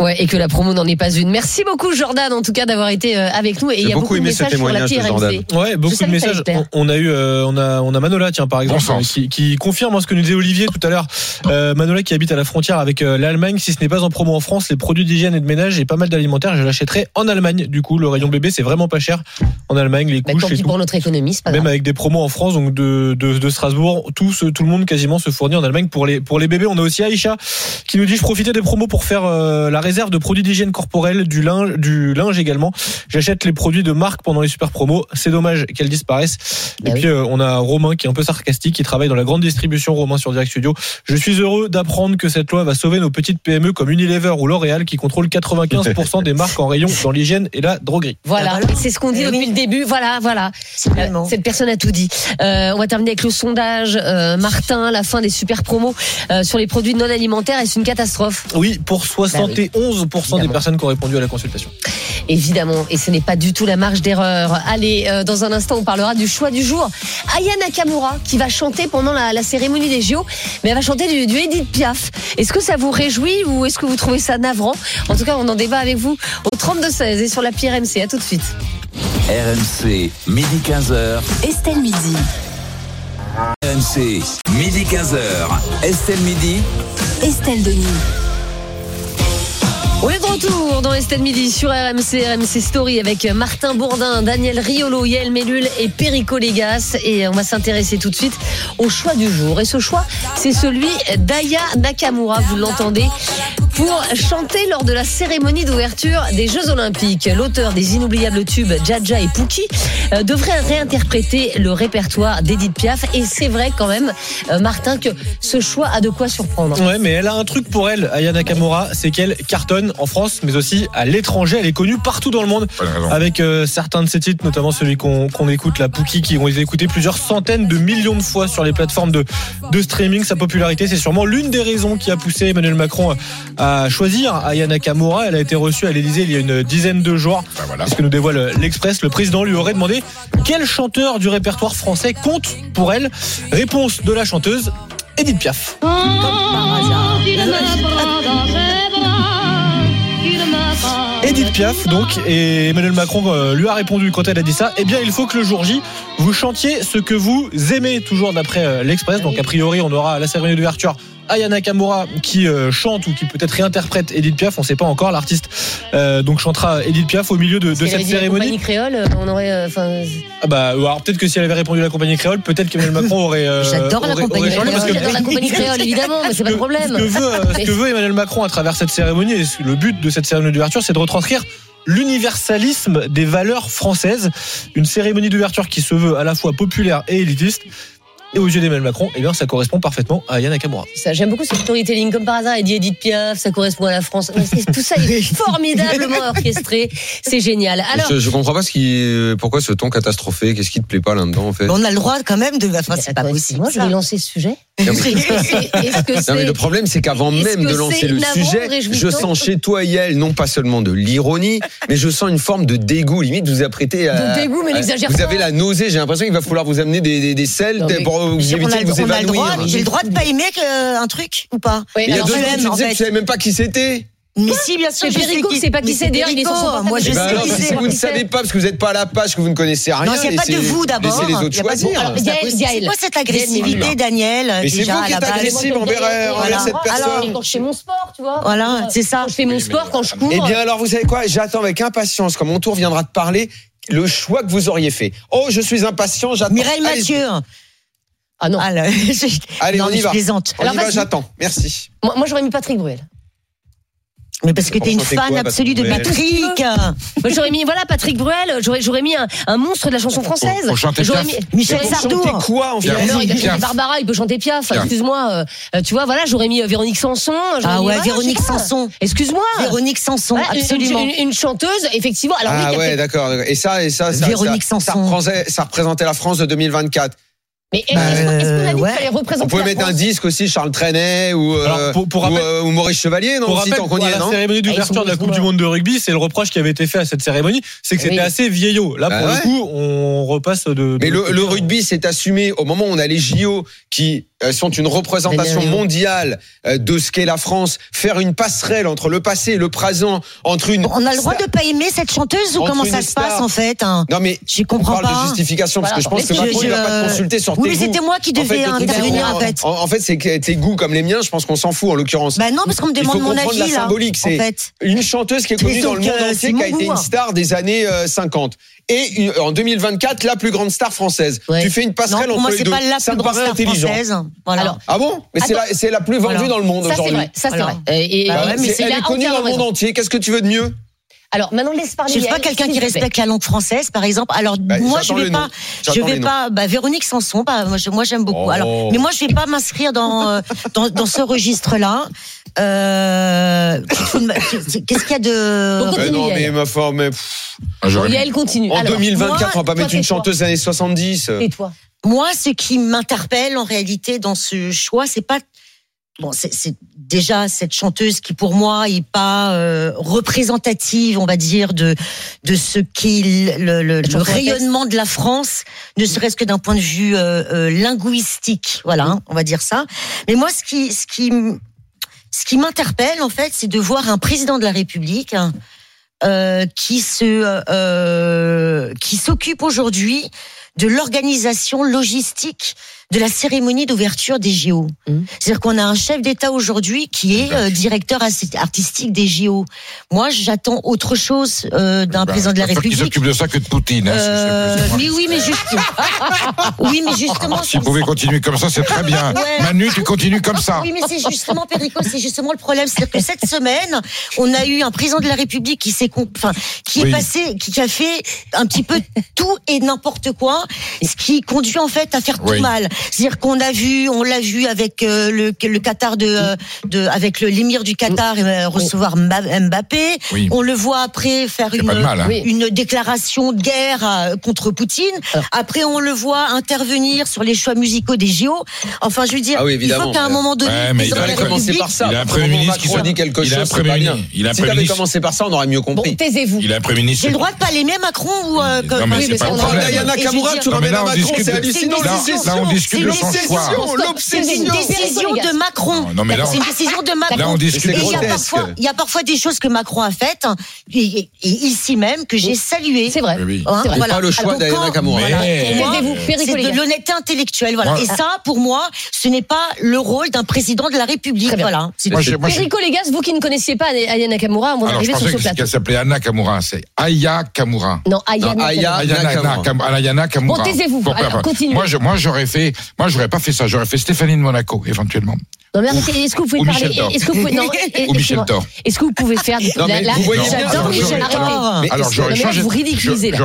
Ouais, et que la promo n'en est pas une. Merci beaucoup Jordan, en tout cas, d'avoir été euh, avec nous. Et il y a beaucoup de aimé ce messages sur la. Ouais, beaucoup de messages. On, on a eu, euh, on a, on a Manola, tiens, par exemple, qui, qui confirme hein, ce que nous disait Olivier tout à l'heure. Euh, Manola qui habite à la frontière avec euh, l'Allemagne. Si ce n'est pas en promo en France, les produits d'hygiène et de ménage et pas mal d'alimentaire, je l'achèterai en Allemagne. Du coup, le rayon bébé, c'est vraiment pas cher en Allemagne. Les Bah, couches tant et pis tout. pour notre économie, c'est pas Même grave. avec des promos en France, donc de, de, de Strasbourg, tout, ce- tout le monde quasiment se fournit en Allemagne pour les, pour les bébés. On a aussi Aïcha qui nous dit je profitais des promos pour faire euh, la réserve de produits d'hygiène corporelle, du linge, du linge également. J'achète les produits de marque pendant les super promos. C'est dommage qu'elles disparaissent. Bah Et oui. puis euh, on a Romain qui est un peu sarcastique, qui travaille dans la grande distribution. Romain sur Direct Studio. Je suis heureux d'apprendre que cette loi va sauver nos petites PME comme Unilever ou L'Oréal qui contrôlent 95% des marques en rayon dans l'hygiène et la droguerie. Voilà, Ah, voilà. c'est ce qu'on dit Eh depuis oui. le début. Voilà, voilà. Euh, Cette personne a tout dit. Euh, on va terminer avec le sondage. Euh, Martin, la fin des super promos euh, sur les produits non alimentaires, est-ce une catastrophe? Oui, pour 71% des Évidemment. personnes qui ont répondu à la consultation. Évidemment, et ce n'est pas du tout la marge d'erreur. Allez, euh, dans un instant, on parlera du choix du jour. Aya Nakamura, qui va chanter pendant la, la cérémonie des JO, mais elle va chanter du, du Edith Piaf. Est-ce que ça vous réjouit ou est-ce que vous trouvez ça navrant? En tout cas, on en débat avec vous au 32-16 et sur la RMC. À tout de suite. RMC, midi 15h. Estelle Midi. RMC, midi 15h. Estelle Midi. Estelle Denis. On est de dans Estelle Midi sur RMC, RMC Story avec Martin Bourdin, Daniel Riolo, Yael Mellul et Perico Légas. Et on va s'intéresser tout de suite au choix du jour. Et ce choix, c'est celui d'Aya Nakamura, vous l'entendez. Pour chanter lors de la cérémonie d'ouverture des Jeux Olympiques. L'auteur des inoubliables tubes Jaja et Pookie euh, devrait réinterpréter le répertoire d'Edith Piaf. Et c'est vrai quand même, euh, Martin, que ce choix a de quoi surprendre. Ouais, mais elle a un truc pour elle, Aya Nakamura, c'est qu'elle cartonne en France, mais aussi à l'étranger. Elle est connue partout dans le monde avec euh, certains de ses titres, notamment celui qu'on écoute, la Pookie, qui ont été écoutés plusieurs centaines de millions de fois sur les plateformes de, de streaming. Sa popularité, c'est sûrement l'une des raisons qui a poussé Emmanuel Macron à choisir Aya Nakamura. Elle a été reçue à l'Élysée il y a une dizaine de jours. C'est ce que nous dévoile l'Express. Le président lui aurait demandé quel chanteur du répertoire français compte pour elle? Réponse de la chanteuse Edith Piaf. Edith Piaf, donc, et Emmanuel Macron euh, lui a répondu quand elle a dit ça. Eh bien, il faut que le jour J, vous chantiez ce que vous aimez, toujours d'après euh, l'Express. Donc, a priori, on aura la cérémonie d'ouverture Aya Nakamura qui euh, chante ou qui peut-être réinterprète Edith Piaf. On ne sait pas encore. L'artiste euh, donc chantera Edith Piaf au milieu de, Si cette dit la cérémonie. compagnie créole, on aurait. euh, Ah bah, alors peut-être que si elle avait répondu la compagnie créole, peut-être qu'Emmanuel Macron aurait. euh, J'adore la compagnie J'adore la créole, évidemment, mais c'est pas le problème. Ce que veut, euh, ce que veut Emmanuel Macron à travers cette cérémonie, et le but de cette cérémonie d'ouverture, c'est de retranscrire l'universalisme des valeurs françaises. Une cérémonie d'ouverture qui se veut à la fois populaire et élitiste. Et aux yeux d'Emmanuel Macron, eh bien, ça correspond parfaitement à Aya Nakamura. Ça, j'aime beaucoup ce storytelling. Comme par hasard, il dit Edith Piaf, ça correspond à la France. Tout ça est formidablement orchestré. C'est génial. Alors, je, je comprends pas ce qui, pourquoi ce ton catastrophé. Qu'est-ce qui te plaît pas là-dedans en fait? On a le droit quand même de. Enfin, c'est pas possible. moi, je vais lancer ce sujet. Non, Est-ce que Non, mais le problème, c'est qu'avant Est-ce même que de lancer le sujet, je sens chez toi, Yael, non pas seulement de l'ironie, mais je sens une forme de dégoût. Limite, vous apprêtez à. De dégoût, mais n'exagère Vous pas. avez la nausée. J'ai l'impression qu'il va falloir vous amener des, des, des J'ai- éviter a, de vous a évanouir. j'ai le droit de pas aimer que- un truc ou pas Il y a deux tu en disais que fait. tu savais même pas qui c'était. Mais si, bien sûr, je sais Perico, qui- c'est pas qui c'est, d'ailleurs, il est sur. Moi, je sais si vous ne savez pas parce que vous n'êtes pas à la page, que vous ne connaissez rien. Non, c'est pas de vous d'abord. Laissez les autres Il a vous. choisir. C'est quoi cette agressivité, Daniel Mais c'est vous qui la êtes base agressif envers, euh, envers cette personne. Alors, quand je fais mon sport, tu vois. Voilà, c'est ça. Quand je fais mon sport, quand je cours. Eh bien, alors, vous savez quoi? J'attends avec impatience, quand mon tour viendra de parler, le choix que vous auriez fait. Oh, je suis impatient, j'attends. Mireille. Mathieu. Ah non. Allez, non, on y je va. plaisante. On Alors, y va, j'attends. Merci. Moi, moi, j'aurais mis Patrick Bruel. Mais parce que t'es une chanter fan quoi, absolue de Patrick j'aurais mis, voilà, Patrick Bruel. J'aurais, j'aurais mis un, un monstre de la chanson française. chanter mis Michel Sardou. chanter quoi, en Et fait alors, il Piaf. Barbara, il peut chanter Piaf. Excuse-moi, euh, euh, tu vois, voilà, j'aurais mis euh, Véronique Sanson. Ah mis, ouais, voilà, Véronique. Sanson. Excuse-moi. Véronique Sanson, Voilà, absolument. Une, une chanteuse, effectivement. Alors oui, Ah qui a ouais, fait- d'accord. Et ça, et ça, ça, Véronique ça, ça Sanson. représentait, ça représentait la France de 2024. Mais est-ce qu'on est-ce qu'on a dit qu'il ouais. fallait On représenter pouvait mettre un disque aussi, Charles Trenet ou, euh, Alors, pour- pour ou, rappel- euh, ou Maurice Chevalier, non Pour aussi, rappel, tant qu'on y à est, la non cérémonie d'ouverture de la Coupe du morts. Monde de rugby, c'est le reproche qui avait été fait à cette cérémonie, c'est que Oui. c'était assez vieillot. Là, pour Bah ouais. le coup, on repasse de. de- Mais le, le rugby s'est assumé au moment où on a les JO qui sont une représentation mondiale euh, de ce qu'est la France, faire une passerelle entre le passé et le présent, entre une. On a le droit de pas aimer cette chanteuse ou comment ça se star- passe en fait hein? Non mais Je on comprends parle pas. de justification parce que je pense que Je- Macron il va pas je- te consulter sur Oui, tes mais goûts. c'était moi qui En fait, devais intervenir en fait. En, en fait, c'est que tes goûts comme les miens, je pense qu'on s'en fout en l'occurrence. Bah non, parce qu'on me demande mon avis la là. symbolique. En C'est fait. une chanteuse qui est connue dans le monde euh, entier, qui a été une star des années euh, 50. Et une- en 2024, la plus grande star française. Ouais. Tu fais une Non, passerelle pour entre moi les c'est deux. pas la Ça plus me grande paraît star intelligent. française. Voilà. Alors, Ah bon? Mais c'est la, c'est la plus vendue Voilà. dans le monde Ça, c'est aujourd'hui. vrai. Ça, c'est vrai. Et, et- Bah ouais, mais C'est- c'est- elle est connue dans le monde raison. entier. Qu'est-ce que tu veux de mieux? Alors, maintenant, laisse parler. Je suis pas quelqu'un qui respecte la langue française, par exemple? Alors Bah, moi, je vais pas, je vais pas. Bah, Véronique Sanson, bah, moi, j'aime beaucoup. Oh. Alors, mais moi, je vais pas m'inscrire dans, euh, dans dans ce registre-là. Euh, Qu'est-ce qu'il y a de Euh, Non, mais ma forme. Ah, j'aurais mis- Yael continue. En Alors, 2024, moi, on va pas toi, mettre une chanteuse des années 70. Et toi Moi, ce qui m'interpelle en réalité dans ce choix, c'est pas bon, c'est déjà cette chanteuse qui pour moi est pas euh, représentative, on va dire, de de ce qu'est le, rayonnement de la France, ne serait-ce que d'un point de vue euh, euh, linguistique, voilà, hein, on va dire ça. Mais moi, ce qui ce qui ce qui m'interpelle en fait, c'est de voir un président de la République. hein, euh, qui se euh, qui s'occupe aujourd'hui de l'organisation logistique de la cérémonie d'ouverture des JO. C'est-à-dire qu'on a un chef d'État aujourd'hui qui est euh, directeur artistique des JO. Moi, j'attends autre chose euh, d'un Bah, président de la République. s'occupe de ça que de Poutine. hein, si c'est Euh, mais oui, mais juste. oui, mais justement. Si vous pouvez continuer comme ça, c'est très bien. Ouais. Manu, tu continues comme ça. Oui, mais c'est justement, Perico, c'est justement le problème. C'est-à-dire que cette semaine, on a eu un président de la République qui s'est, enfin, qui est Oui. passé, qui, qui a fait un petit peu tout et n'importe quoi, ce qui conduit en fait à faire tout mal. C'est-à-dire qu'on a vu, on l'a vu avec euh, le, le Qatar de, euh, de, avec le l'émir du Qatar euh, recevoir Mba- Mbappé. Oui. On le voit après faire a une, mal, hein. Une déclaration de guerre euh, contre Poutine. Après, on le voit intervenir sur les choix musicaux des JO. Enfin, je veux dire, Ah oui, il faut qu'à un moment donné, Ouais, mais il a commencé par ça. Il a un Premier ministre qui s'en- dit quelque il a un chose, c'est Premier pas bien. ministre- il a un Si Premier t'avais ministre- commencé par ça, on aurait mieux Bon, compris. taisez-vous. Il a un Premier ministre. J'ai le droit de pas l'aimer Macron ou euh, Non, mais c'est pas a- Kamura, tu ramènes à on Macron, c'est de- hallucinant. là, on discute de C'est son choix. l'obsession, C'est une décision de Macron. Non, mais là, C'est une décision de Macron. Là, on discute Et de il y, a parfois, il y a parfois des choses que Macron a faites, hein, et, et ici même, que j'ai saluées. C'est vrai. Oui, oui. Hein, C'est vrai. voilà. pas le choix Pour moi, Taisez-vous, Perico, C'est de l'honnêteté intellectuelle. Voilà. Et ça, pour moi, ce n'est pas le rôle d'un président de la République. Voilà. Perico Légas, vous qui ne connaissiez pas Aya Nakamura, je d'arriver sur ce plateau. qu'elle s'appelait Anna Kamura. C'est Aya Kamura. Non, Aya Nakamura. Ayana Kamura. Bon, taisez-vous. Moi, j'aurais fait, moi, j'aurais pas fait ça. J'aurais fait Stéphanie de Monaco, éventuellement. Non, mais arrêtez, est-ce que vous pouvez Ou parler Michel Thor. Est-ce que vous pouvez, non, Ou. Michel Thor. Est-ce que vous pouvez faire Non, mais la- vous J'adore Michel, j'aurais- arrêtez. alors, j'aurais changé. vous ridiculisez, là.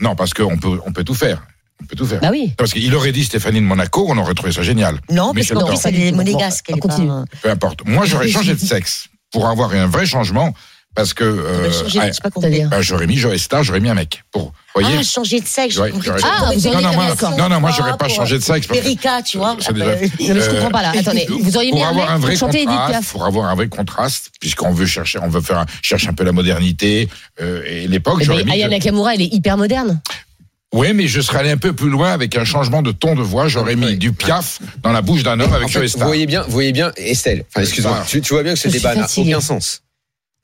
Non, parce qu'on peut, on peut tout faire. On peut tout faire. Bah oui. Parce qu'il aurait dit Stéphanie de Monaco, on aurait trouvé ça génial. Non, parce Michel qu'en Thor. plus, elle est monégasque. Pas- Peu importe. Moi, j'aurais changé de sexe pour avoir un vrai changement. Parce que. euh, Bah, changer, ah, bah, j'aurais mis Joe Star, j'aurais mis un mec. Pour, voyez Ah, changer de sexe. compris. j'aurais- Ah, vous non, non, moi, non, non, moi, j'aurais pas changé de sexe. parce que- Perica, tu vois. C'est déjà- après- Non, mais je Euh, comprends pas là. Attendez, vous auriez mis pour un avoir mec un vrai pour chanter pour avoir un vrai contraste, puisqu'on veut chercher, on veut faire, un- cherche un peu la modernité euh, et l'époque. Eh J'aurais ben, mis. Aya Nakamura, elle est hyper moderne. Oui, mais je serais allé un peu plus loin avec un changement de ton de voix. J'aurais mis du piaf dans la bouche d'un homme avec En fait, Joe vous voyez bien, vous voyez bien, Estelle. Enfin, excuse-moi. Ah. Tu, tu vois bien que ce débat n'a aucun sens.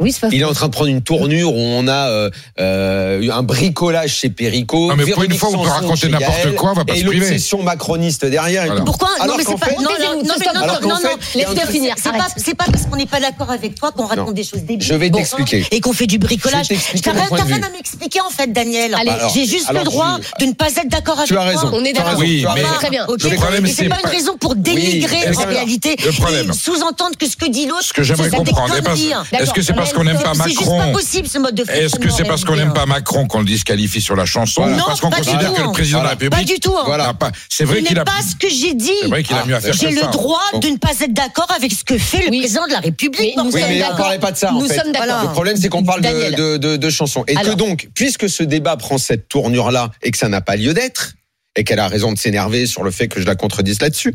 Oui, c'est pas Il est en train de prendre une tournure où on a euh, euh, un bricolage chez Perico. Non, mais pour une fois, on peut raconter n'importe quoi, on va pas et se priver. l'obsession macroniste derrière. et Voilà. Pourquoi Non, mais c'est pas. fait- Non, non, non, mais non, Laisse-le finir. C'est pas, c'est pas parce qu'on n'est pas d'accord avec toi qu'on raconte des choses débiles. Je vais t'expliquer. Et qu'on fait du bricolage. T'as rien à m'expliquer en fait, Daniel. Allez, alors- J'ai juste le droit je- de ne pas être d'accord avec Tu as toi. raison. On est d'accord. raison, Oui, mais-. Très bien. Et c'est pas une raison pour dénigrer en réalité et sous-entendre que ce que dit l'autre. Ce que j'aimerais c'est comprendre, est-ce- conneries. est-ce que c'est parce qu'on n'aime pas C'est juste pas Macron possible ce mode de Est-ce que c'est parce qu'on n'aime pas Macron qu'on le disqualifie sur la chanson Non, ou parce qu'on considère que le président de la. République Pas du tout. Voilà. C'est vrai Ce qu'il n'est a. pas ce que j'ai dit. C'est vrai qu'il a mieux à faire J'ai le ça. droit de ne pas être d'accord avec ce que fait le président de la République. Mais nous sommes on d'accord. parlait pas de ça Nous sommes d'accord. Le problème, c'est qu'on parle de, chansons. Et que donc, puisque ce débat prend cette tournure-là et que ça n'a pas lieu d'être, et qu'elle a raison de s'énerver sur le fait que je la contredise là-dessus,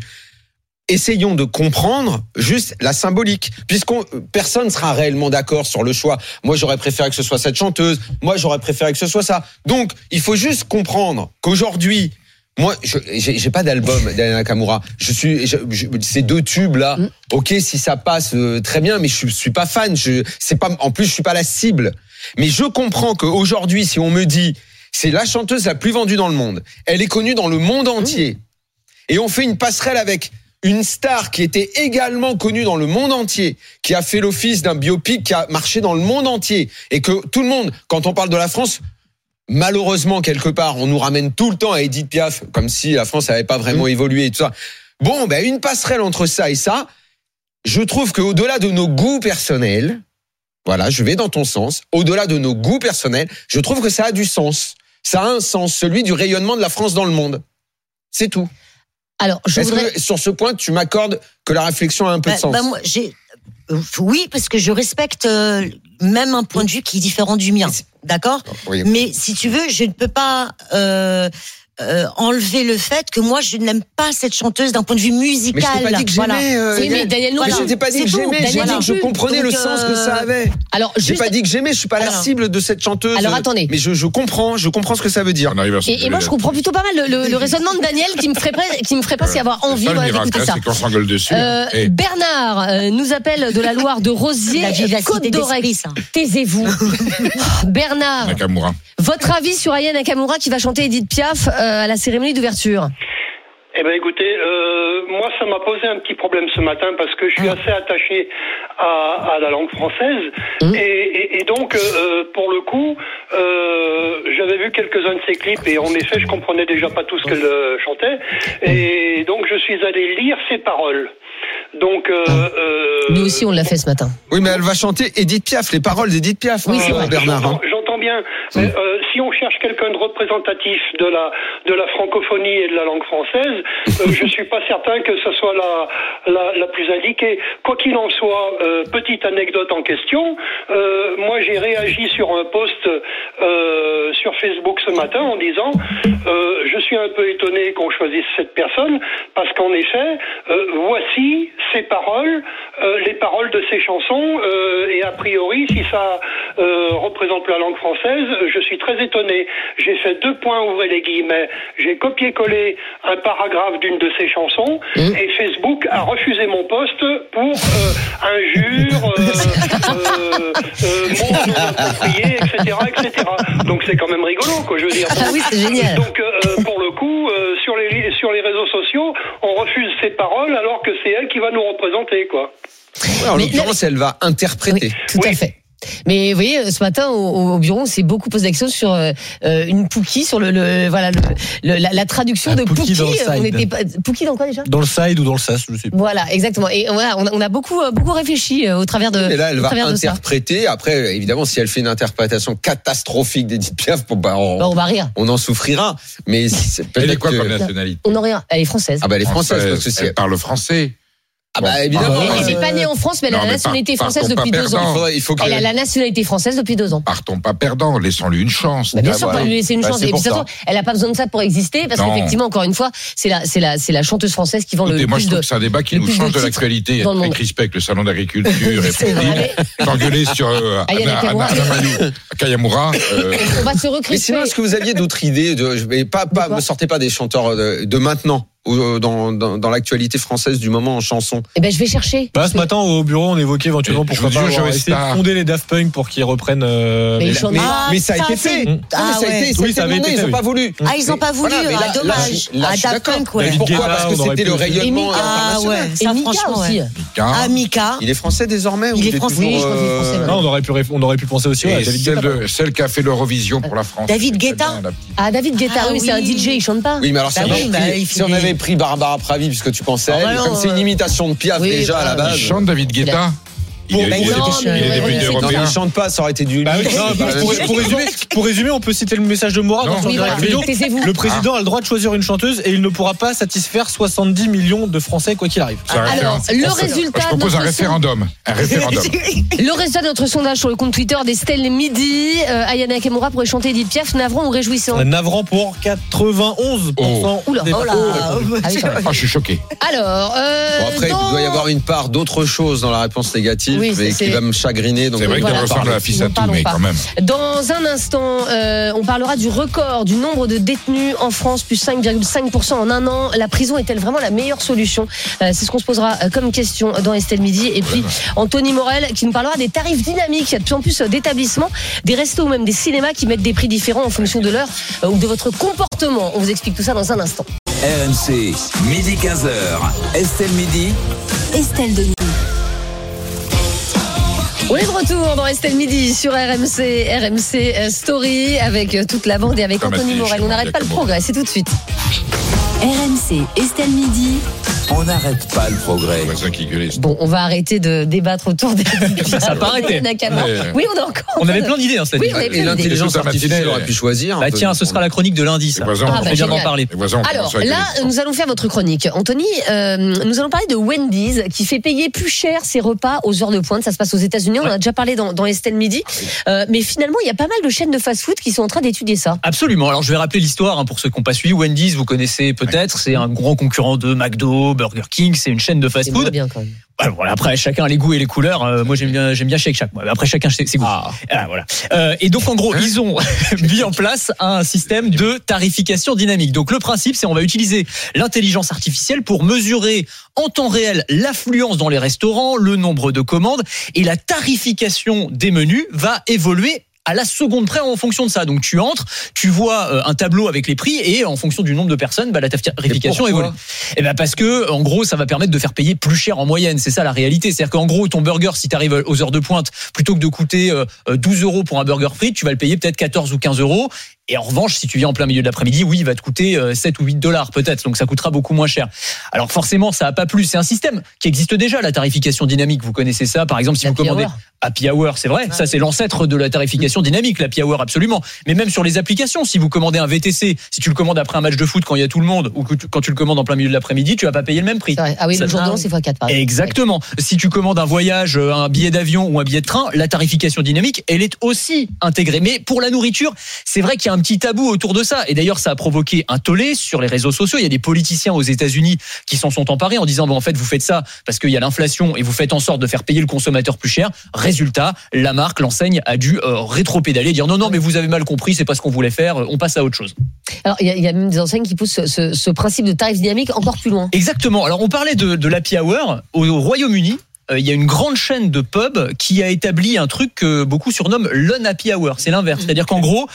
essayons de comprendre juste la symbolique. Puisqu'on personne sera réellement d'accord sur le choix. Moi, j'aurais préféré que ce soit cette chanteuse. Moi, j'aurais préféré que ce soit ça. Donc, il faut juste comprendre qu'aujourd'hui, moi, je j'ai pas d'album d'Ayana Nakamura. Je suis je- je- ces deux tubes là. Ok, si ça passe euh, très bien, mais je suis pas fan. Je c'est pas en plus je suis pas la cible. Mais je comprends qu'aujourd'hui, si on me dit c'est la chanteuse la plus vendue dans le monde, elle est connue dans le monde entier, et on fait une passerelle avec une star qui était également connue dans le monde entier, qui a fait l'office d'un biopic qui a marché dans le monde entier, et que tout le monde, quand on parle de la France, malheureusement quelque part, on nous ramène tout le temps à Edith Piaf, comme si la France n'avait pas vraiment évolué et tout ça. Bon, ben une passerelle entre ça et ça, je trouve qu'au-delà de nos goûts personnels, voilà, je vais dans ton sens, au-delà de nos goûts personnels, je trouve que ça a du sens. Ça a un sens, celui du rayonnement de la France dans le monde. C'est tout. Alors, je voudrais. que sur ce point, tu m'accordes que la réflexion a un peu Bah, de sens bah, moi, euh, oui, parce que je respecte euh, même un point de vue qui est différent du mien. D'accord? Oui. Mais si tu veux, je ne peux pas euh, euh, enlever le fait que moi, je n'aime pas cette chanteuse d'un point de vue musical. Mais je pas dit que Voilà. euh, Oui, mais Daniel je pas dit que j'aimais. J'ai dit que je comprenais le sens que euh, ça avait. Alors, J'ai juste. pas dit que j'aimais. Je suis pas la cible de cette chanteuse. Alors, attendez. Mais je, je comprends. Je comprends ce que ça veut dire. Et, et moi, je comprends plutôt pas mal le, le- le raisonnement de Daniel qui me ferait, pas- qui me ferait pas s'y avoir envie d'écouter hein, ça. c'est qu'on s'engueule dessus. Euh, Eh, Bernard euh, nous appelle de la Loire de Rosier, Côte. Taisez-vous. Bernard, Nakamura. votre avis sur Aya Nakamura qui va chanter Edith Piaf euh, euh, à la cérémonie d'ouverture Eh ben écoutez, euh, moi ça m'a posé un petit problème ce matin parce que je suis assez attaché à, à la langue française. Et, et- et donc euh, pour le coup euh, j'avais vu quelques-uns de ses clips et en effet je comprenais déjà pas tout ce qu'elle euh, chantait. Et donc je suis allé lire ses paroles. Donc euh, euh, Nous aussi, on l'a fait ce matin. Oui, mais elle va chanter Edith Piaf, les paroles d'Edith Piaf, Oui, hein. Bernard. hein. J'entends- bien. Mais, euh, si on cherche quelqu'un de représentatif de la de la francophonie et de la langue française, euh, je suis pas certain que ce soit la la, la plus indiquée. Quoi qu'il en soit, euh, petite anecdote en question. euh, moi, j'ai réagi sur un post euh, sur Facebook ce matin en disant euh, je suis un peu étonné qu'on choisisse cette personne parce qu'en effet, euh, ses paroles, euh, les paroles de ses chansons euh, et a priori, si ça euh, représente la langue française, je suis très étonné. J'ai fait deux points, ouvrez les guillemets. J'ai copié-collé un paragraphe d'une de ses chansons et Facebook a refusé mon poste pour injures, mots non appropriés, etc., etc. Donc c'est quand même rigolo, quoi, je veux dire. Ah oui, c'est génial. Donc pour sur les sur les réseaux sociaux, on refuse ses paroles alors que c'est elle qui va nous représenter, quoi. Ouais, en l'occurrence, elle va interpréter. Tout à fait. Mais vous voyez, ce matin au, au bureau, on s'est beaucoup posé la question sur euh, euh, une Pookie, sur le, le voilà le, le- la, la traduction Un de Pookie Pookie. dans. On était pas Pookie dans quoi déjà? Dans le side ou dans le sas, je sais pas. Voilà, exactement. Et voilà, on a, on a beaucoup euh, beaucoup réfléchi euh, au travers de. Et là, elle va interpréter. Après, évidemment, si elle fait une interprétation catastrophique d'Edith Piaf, bon, bah, on, Bah, on va rire. on en souffrira. Mais c'est Elle est quoi que- comme nationalité? On en rire. Elle est française. Ah bah, elle est française, parce que c'est. Elle parle français. Ah bah, évidemment. Elle euh, n'est pas née en France, mais elle a la nationalité par- française partons depuis pas deux ans. Il faut Elle a la nationalité française depuis deux ans. Partons pas perdants, laissons-lui une chance. Bah, bien Ah, sûr, voilà. pas lui laisser une Bah, chance. Et puis, elle n'a pas besoin de ça pour exister, parce qu'effectivement, encore une fois, c'est la, c'est la, c'est la chanteuse française qui vend le moi, plus je trouve de. que c'est un débat qui le nous change de l'actualité. Avec respect avec le salon d'agriculture et s'engueuler sur euh, Kayamura. euh, On va se Mais recrisper. sinon, est-ce que vous aviez d'autres idées de, pas, pas, me sortez pas des chanteurs de, maintenant, dans, dans, dans l'actualité française du moment en chanson. Eh ben, je vais chercher. Bah, ce matin, au bureau, on évoquait éventuellement pourquoi pas avoir essayé de fonder les Daft Punk pour qu'ils reprennent. euh, Mais Mais, Ah, mais ça a ça, été c'est- fait. Non, mais Ah ça a ouais. été, ça a Oui, été ça avait demandé, été ils fait, ont oui. pas voulu. Ah, ils ont pas voulu. Mais ah, dommage. là, je suis Daft d'accord. Punk, ouais. David Pourquoi Guetta, Parce que on aurait c'était pu le rayonnement Ah international. ouais, Et ça Mika franchement. aussi. Mika. Ah, Mika. Il est français désormais ou Il est français, toujours, je crois qu'il est français, euh, maintenant. Ah, on aurait pu, ré- on aurait pu penser aussi ouais, à Et David celle, Guetta. de, celle qui a fait l'Eurovision pour la France. David Guetta bien, la petite. Ah, David Guetta, Ah oui, mais c'est un oui. DJ, il chante pas. Oui, mais alors si, Bah on, oui, avait bah, pris, il si on fait- avait pris Barbara Pravi, puisque tu pensais à Ah, elle, bah comme non, c'est une euh, imitation de Piaf oui, déjà à la bah, base. Il chante David Guetta. Il est, député européen. chante pas, ça aurait été du. Bah oui, non, bah, pour, pour résumer, pour résumer, on peut citer le message de Morat dans son Oui, direct voilà. vidéo. Le président a le droit de choisir une chanteuse et il ne pourra pas satisfaire 70 millions de Français quoi qu'il arrive. C'est un Alors, référendum. le Je résultat de propose un notre référendum. Un référendum. Le résultat de notre sondage sur le compte Twitter d'Estelle Midi, euh, Ayana Nakamura pourrait chanter Edith Piaf, navrant ou réjouissant Navrant pour 91%. Oula, oh là. Ah. Ah, je suis choqué. Alors, euh, Bon, après, dans- il doit y avoir une part d'autre chose dans la réponse négative, Oui, qui va me chagriner. C'est vrai on qu'elle va en ressemble à parler. la fille à tout, mais quand même. Dans un instant, euh, on parlera du record du nombre de détenus en France, plus 5,5% en un an. La prison est-elle vraiment la meilleure solution Euh, C'est ce qu'on se posera euh, comme question dans Estelle Midi. Et puis Anthony Morel qui nous parlera des tarifs dynamiques. Il y a de plus en plus d'établissements, des restos ou même des cinémas qui mettent des prix différents en fonction de l'heure euh, ou de votre comportement. On vous explique tout ça dans un instant. RMC, midi 15h. Estelle Midi. Estelle Denis. On est de retour dans Estelle Midi sur RMC, RMC euh, Story avec euh, toute la bande et avec Comme Anthony Morel. On n'arrête pas le progrès, c'est tout de suite. RMC, Estelle Midi. On n'arrête pas le progrès. Bon, on va arrêter de débattre autour des. Ça a pas arrêté. Oui, on a encore. On avait plein d'idées, hein, cette Oui, année. on Et l'intelligence artificielle aurait pu choisir. Bah tiens, ce sera la chronique de lundi, ça. voisins, Ah, on bah, d'en génial. parler. on Alors là, nous allons faire votre chronique. Anthony, euh, nous allons parler de Wendy's qui fait payer plus cher ses repas aux heures de pointe. Ça se passe aux États-Unis. On en a déjà parlé dans, dans Estelle Midi. Euh, mais finalement, il y a pas mal de chaînes de fast-food qui sont en train d'étudier ça. Absolument. Alors je vais rappeler l'histoire hein, pour ceux qui n'ont pas suivi. Wendy's, vous connaissez peut-être, c'est un grand concurrent de McDo, Burger King, c'est une chaîne de fast-food. bien quand même. Bah, voilà, après chacun a les goûts et les couleurs. Euh, moi j'aime bien j'aime bien Shake Shack. Moi. Après chacun ses, ses goûts. Ah, voilà. Euh, et donc en gros ils ont mis en place un système de tarification dynamique. Donc le principe c'est on va utiliser l'intelligence artificielle pour mesurer en temps réel l'affluence dans les restaurants, le nombre de commandes et la tarification des menus va évoluer à la seconde près en fonction de ça. Donc tu entres, tu vois euh, un tableau avec les prix et en fonction du nombre de personnes, bah, la tarification évolue. Et ben parce que en gros, ça va permettre de faire payer plus cher en moyenne. C'est ça la réalité. C'est-à-dire qu'en gros, ton burger, si tu arrives aux heures de pointe, plutôt que de coûter euh, euh, 12 euros pour un burger frite, tu vas le payer peut-être 14 ou 15 euros. Et en revanche, si tu viens en plein milieu de l'après-midi, oui, il va te coûter euh, 7 ou 8 dollars peut-être. Donc ça coûtera beaucoup moins cher. Alors forcément, ça a pas plu. C'est un système qui existe déjà, la tarification dynamique. Vous connaissez ça, par exemple, si vous commandez hour. Happy Hour, c'est vrai. Ça, c'est l'ancêtre de la tarification dynamique, l'Happy Hour, absolument. Mais même sur les applications, si vous commandez un VTC, si tu le commandes après un match de foot quand il y a tout le monde, ou quand tu le commandes en plein milieu de l'après-midi, tu vas pas payer le même prix. Ah oui, Ça- le jour c'est x4 par exemple. Exactement. Si tu commandes un voyage, euh, un billet d'avion ou un billet de train, la tarification dynamique, elle est aussi intégrée. Mais pour la nourriture, c'est vrai qu'il y a un petit tabou autour de ça. Et d'ailleurs, ça a provoqué un tollé sur les réseaux sociaux. Il y a des politiciens aux États-Unis qui s'en sont emparés en disant bon, en fait, vous faites ça parce qu'il y a l'inflation et vous faites en sorte de faire payer le consommateur plus cher. Résultat, la marque, l'enseigne a dû euh, rétro-pédaler, dire non, non, mais vous avez mal compris, c'est pas ce qu'on voulait faire. On passe à autre chose. Alors, il y, a- il y a même des enseignes qui poussent ce, principe de tarif dynamique encore plus loin. Exactement. Alors on parlait de, de l'happy hour au, au Royaume-Uni. euh, Il y a une grande chaîne de pubs qui a établi un truc que beaucoup surnomment l'un-happy hour. C'est l'inverse. C'est-à-dire qu'en gros,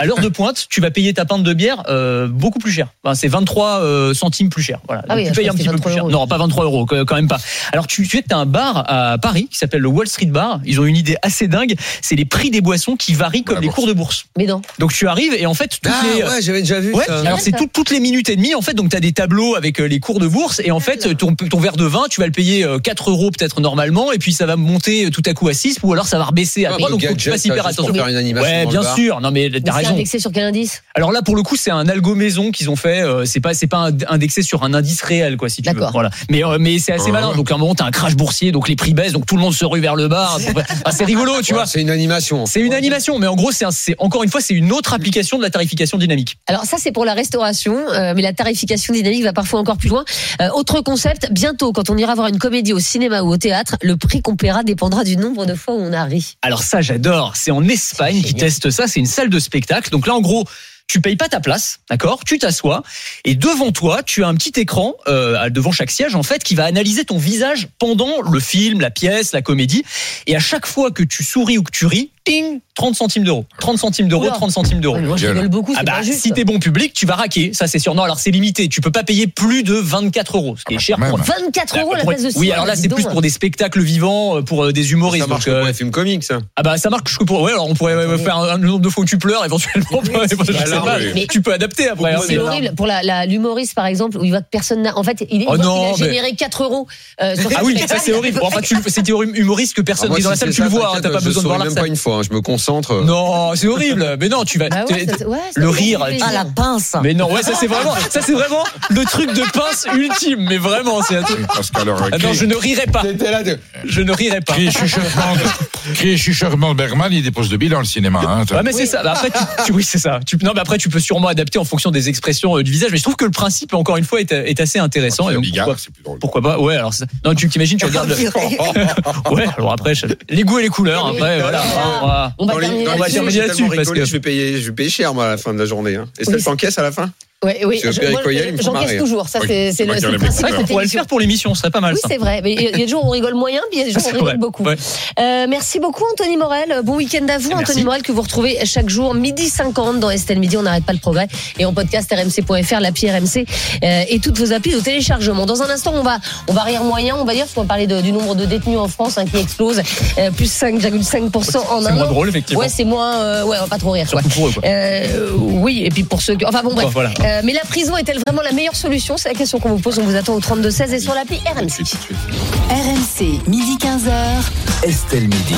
à l'heure de pointe, tu vas payer ta pinte de bière euh, beaucoup plus cher. Enfin, c'est 23 euh, centimes plus cher. Voilà. Ah oui, tu payes un petit peu plus cher. 23 euros. Non, pas 23 euros, quand même pas. Alors tu, tu sais que t'as un bar à Paris qui s'appelle le Wall Street Bar. Ils ont une idée assez dingue. C'est les prix des boissons qui varient comme les cours de bourse. Mais non. Donc tu arrives et en fait toutes Ah les ouais, j'avais déjà vu Ouais, ça. alors c'est tout- toutes les minutes et demie en fait donc tu as des tableaux avec euh, les cours de bourse et en fait ton, ton verre de vin tu vas le payer euh, 4 euros peut-être normalement et puis ça va monter euh, tout à coup à 6 ou alors ça va rebaisser Ah, après bah, donc faut que tu fasses hyper attention. faire une animation Ouais bien sûr non mais t'as indexé sur quel indice? Alors là pour le coup c'est un algo maison qu'ils ont fait euh, c'est pas c'est pas ind- indexé sur un indice réel quoi si tu veux D'accord. voilà mais euh, mais c'est assez Ouais. malin donc à un moment t'as un crash boursier donc les prix baissent donc tout le monde se rue vers le bas Ah, c'est rigolo tu Ouais, vois C'est une animation. c'est une animation mais en gros c'est un- c'est encore une fois c'est une autre application de la tarification dynamique Alors ça c'est pour la restauration, euh, mais la tarification dynamique va parfois encore plus loin. Euh, autre concept, bientôt quand on ira voir une comédie au cinéma ou au théâtre, le prix qu'on paiera dépendra du nombre de fois où on a ri. Alors ça, j'adore. C'est en Espagne qui teste ça. C'est une salle de spectacle. Donc là, en gros, tu payes pas ta place, d'accord? Tu t'assois et devant toi, tu as un petit écran euh, devant chaque siège en fait qui va analyser ton visage pendant le film, la pièce, la comédie. Et à chaque fois que tu souris ou que tu ris, ting, 30 centimes d'euros. 30 centimes d'euros, Oula. 30 centimes d'euros. Ouais, mais moi je Gueule. rigole beaucoup, Ah bah, si t'es bon public, tu vas raquer, ça c'est sûr. Non, alors c'est limité. Tu peux pas payer plus de 24 euros, ce qui Ah est bah, cher pour. même. 24 euros la pour- place de Oui, alors là c'est plus pour des spectacles vivants, euh, pour euh, des humoristes. Ça marche donc, que euh, pour les films comiques, ça. ah bah ça marche que pour ouais alors on pourrait ouais, faire un, un nombre de fois où tu pleures éventuellement je sais alors, pas, oui. mais tu peux adapter après hein, C'est horrible pour la la- l'humoriste par exemple où il voit que personne n'a. En fait, il, il Oh a généré 4 euros. sur ah oui ça c'est horrible enfin tu c'était humoriste que personne Alors, moi, qui est dans la salle tu le vois hein, t'as pas besoin de voir la même pas salle fois. hein, Je me concentre. non c'est horrible mais non tu vas Bah ouais, t'es- ça- ouais, ça le rire. Ah la pince. mais non ouais ça c'est vraiment ça c'est vraiment le truc de pince ultime mais vraiment c'est un truc Parce qu'alors, ah non je ne rirai pas T'étais là de- je ne rirai pas crie chuchotement Bergman, il dépose de billes dans le cinéma. Hein, Ouais, mais c'est ça. Bah, après, tu, tu- oui, c'est ça. Tu, non, mais après, tu peux sûrement adapter en fonction des expressions euh, du visage. Mais je trouve que le principe, encore une fois, est, est assez intéressant. Donc, Bigard, pourquoi, c'est plus drôle. pourquoi pas? Ouais, alors, non, tu t'imagines, tu regardes. le- ouais, alors après, je- les goûts et les couleurs. Après, voilà. On va- On terminer là-dessus. je vais payer, je vais payer cher moi à la fin de la journée. Hein. Et ça Oui. t'encaisse à la fin? Ouais, oui, que je- j'encaisse toujours. Ça, Oui, c'est c'est c'est moi le c'est le principe. C'est vrai de qu'on cette pourrait le faire pour l'émission, ce serait pas mal Oui, c'est vrai. Mais il y a des jours où on rigole moyen, puis il y a des jours où on C'est rigole vrai. beaucoup. Ouais. Euh, merci beaucoup, Anthony Morel. Bon week-end à vous, Merci. Anthony Morel, que vous retrouvez chaque jour, midi 50 dans Estelle Midi. On n'arrête pas le progrès. Et en podcast rmc.fr, l'appli RMC euh, et toutes vos applis de téléchargement. Dans un instant, on va, on va rire moyen, on va dire, parce qu'on va parler de- du nombre de détenus en France hein, qui explose, euh, plus 5,5% en C'est un moins an. drôle, effectivement. Ouais, c'est moins. euh, ouais, on va pas trop rire. Quoi. Pour eux, quoi. Euh, oui, et puis pour ceux qui. Enfin bon, bref. Voilà. Euh, mais la prison est-elle vraiment la meilleure solution? C'est la question qu'on vous pose. On vous attend au 32-16 et sur l'appli RMC. RMC, midi 15h. Estelle Midi.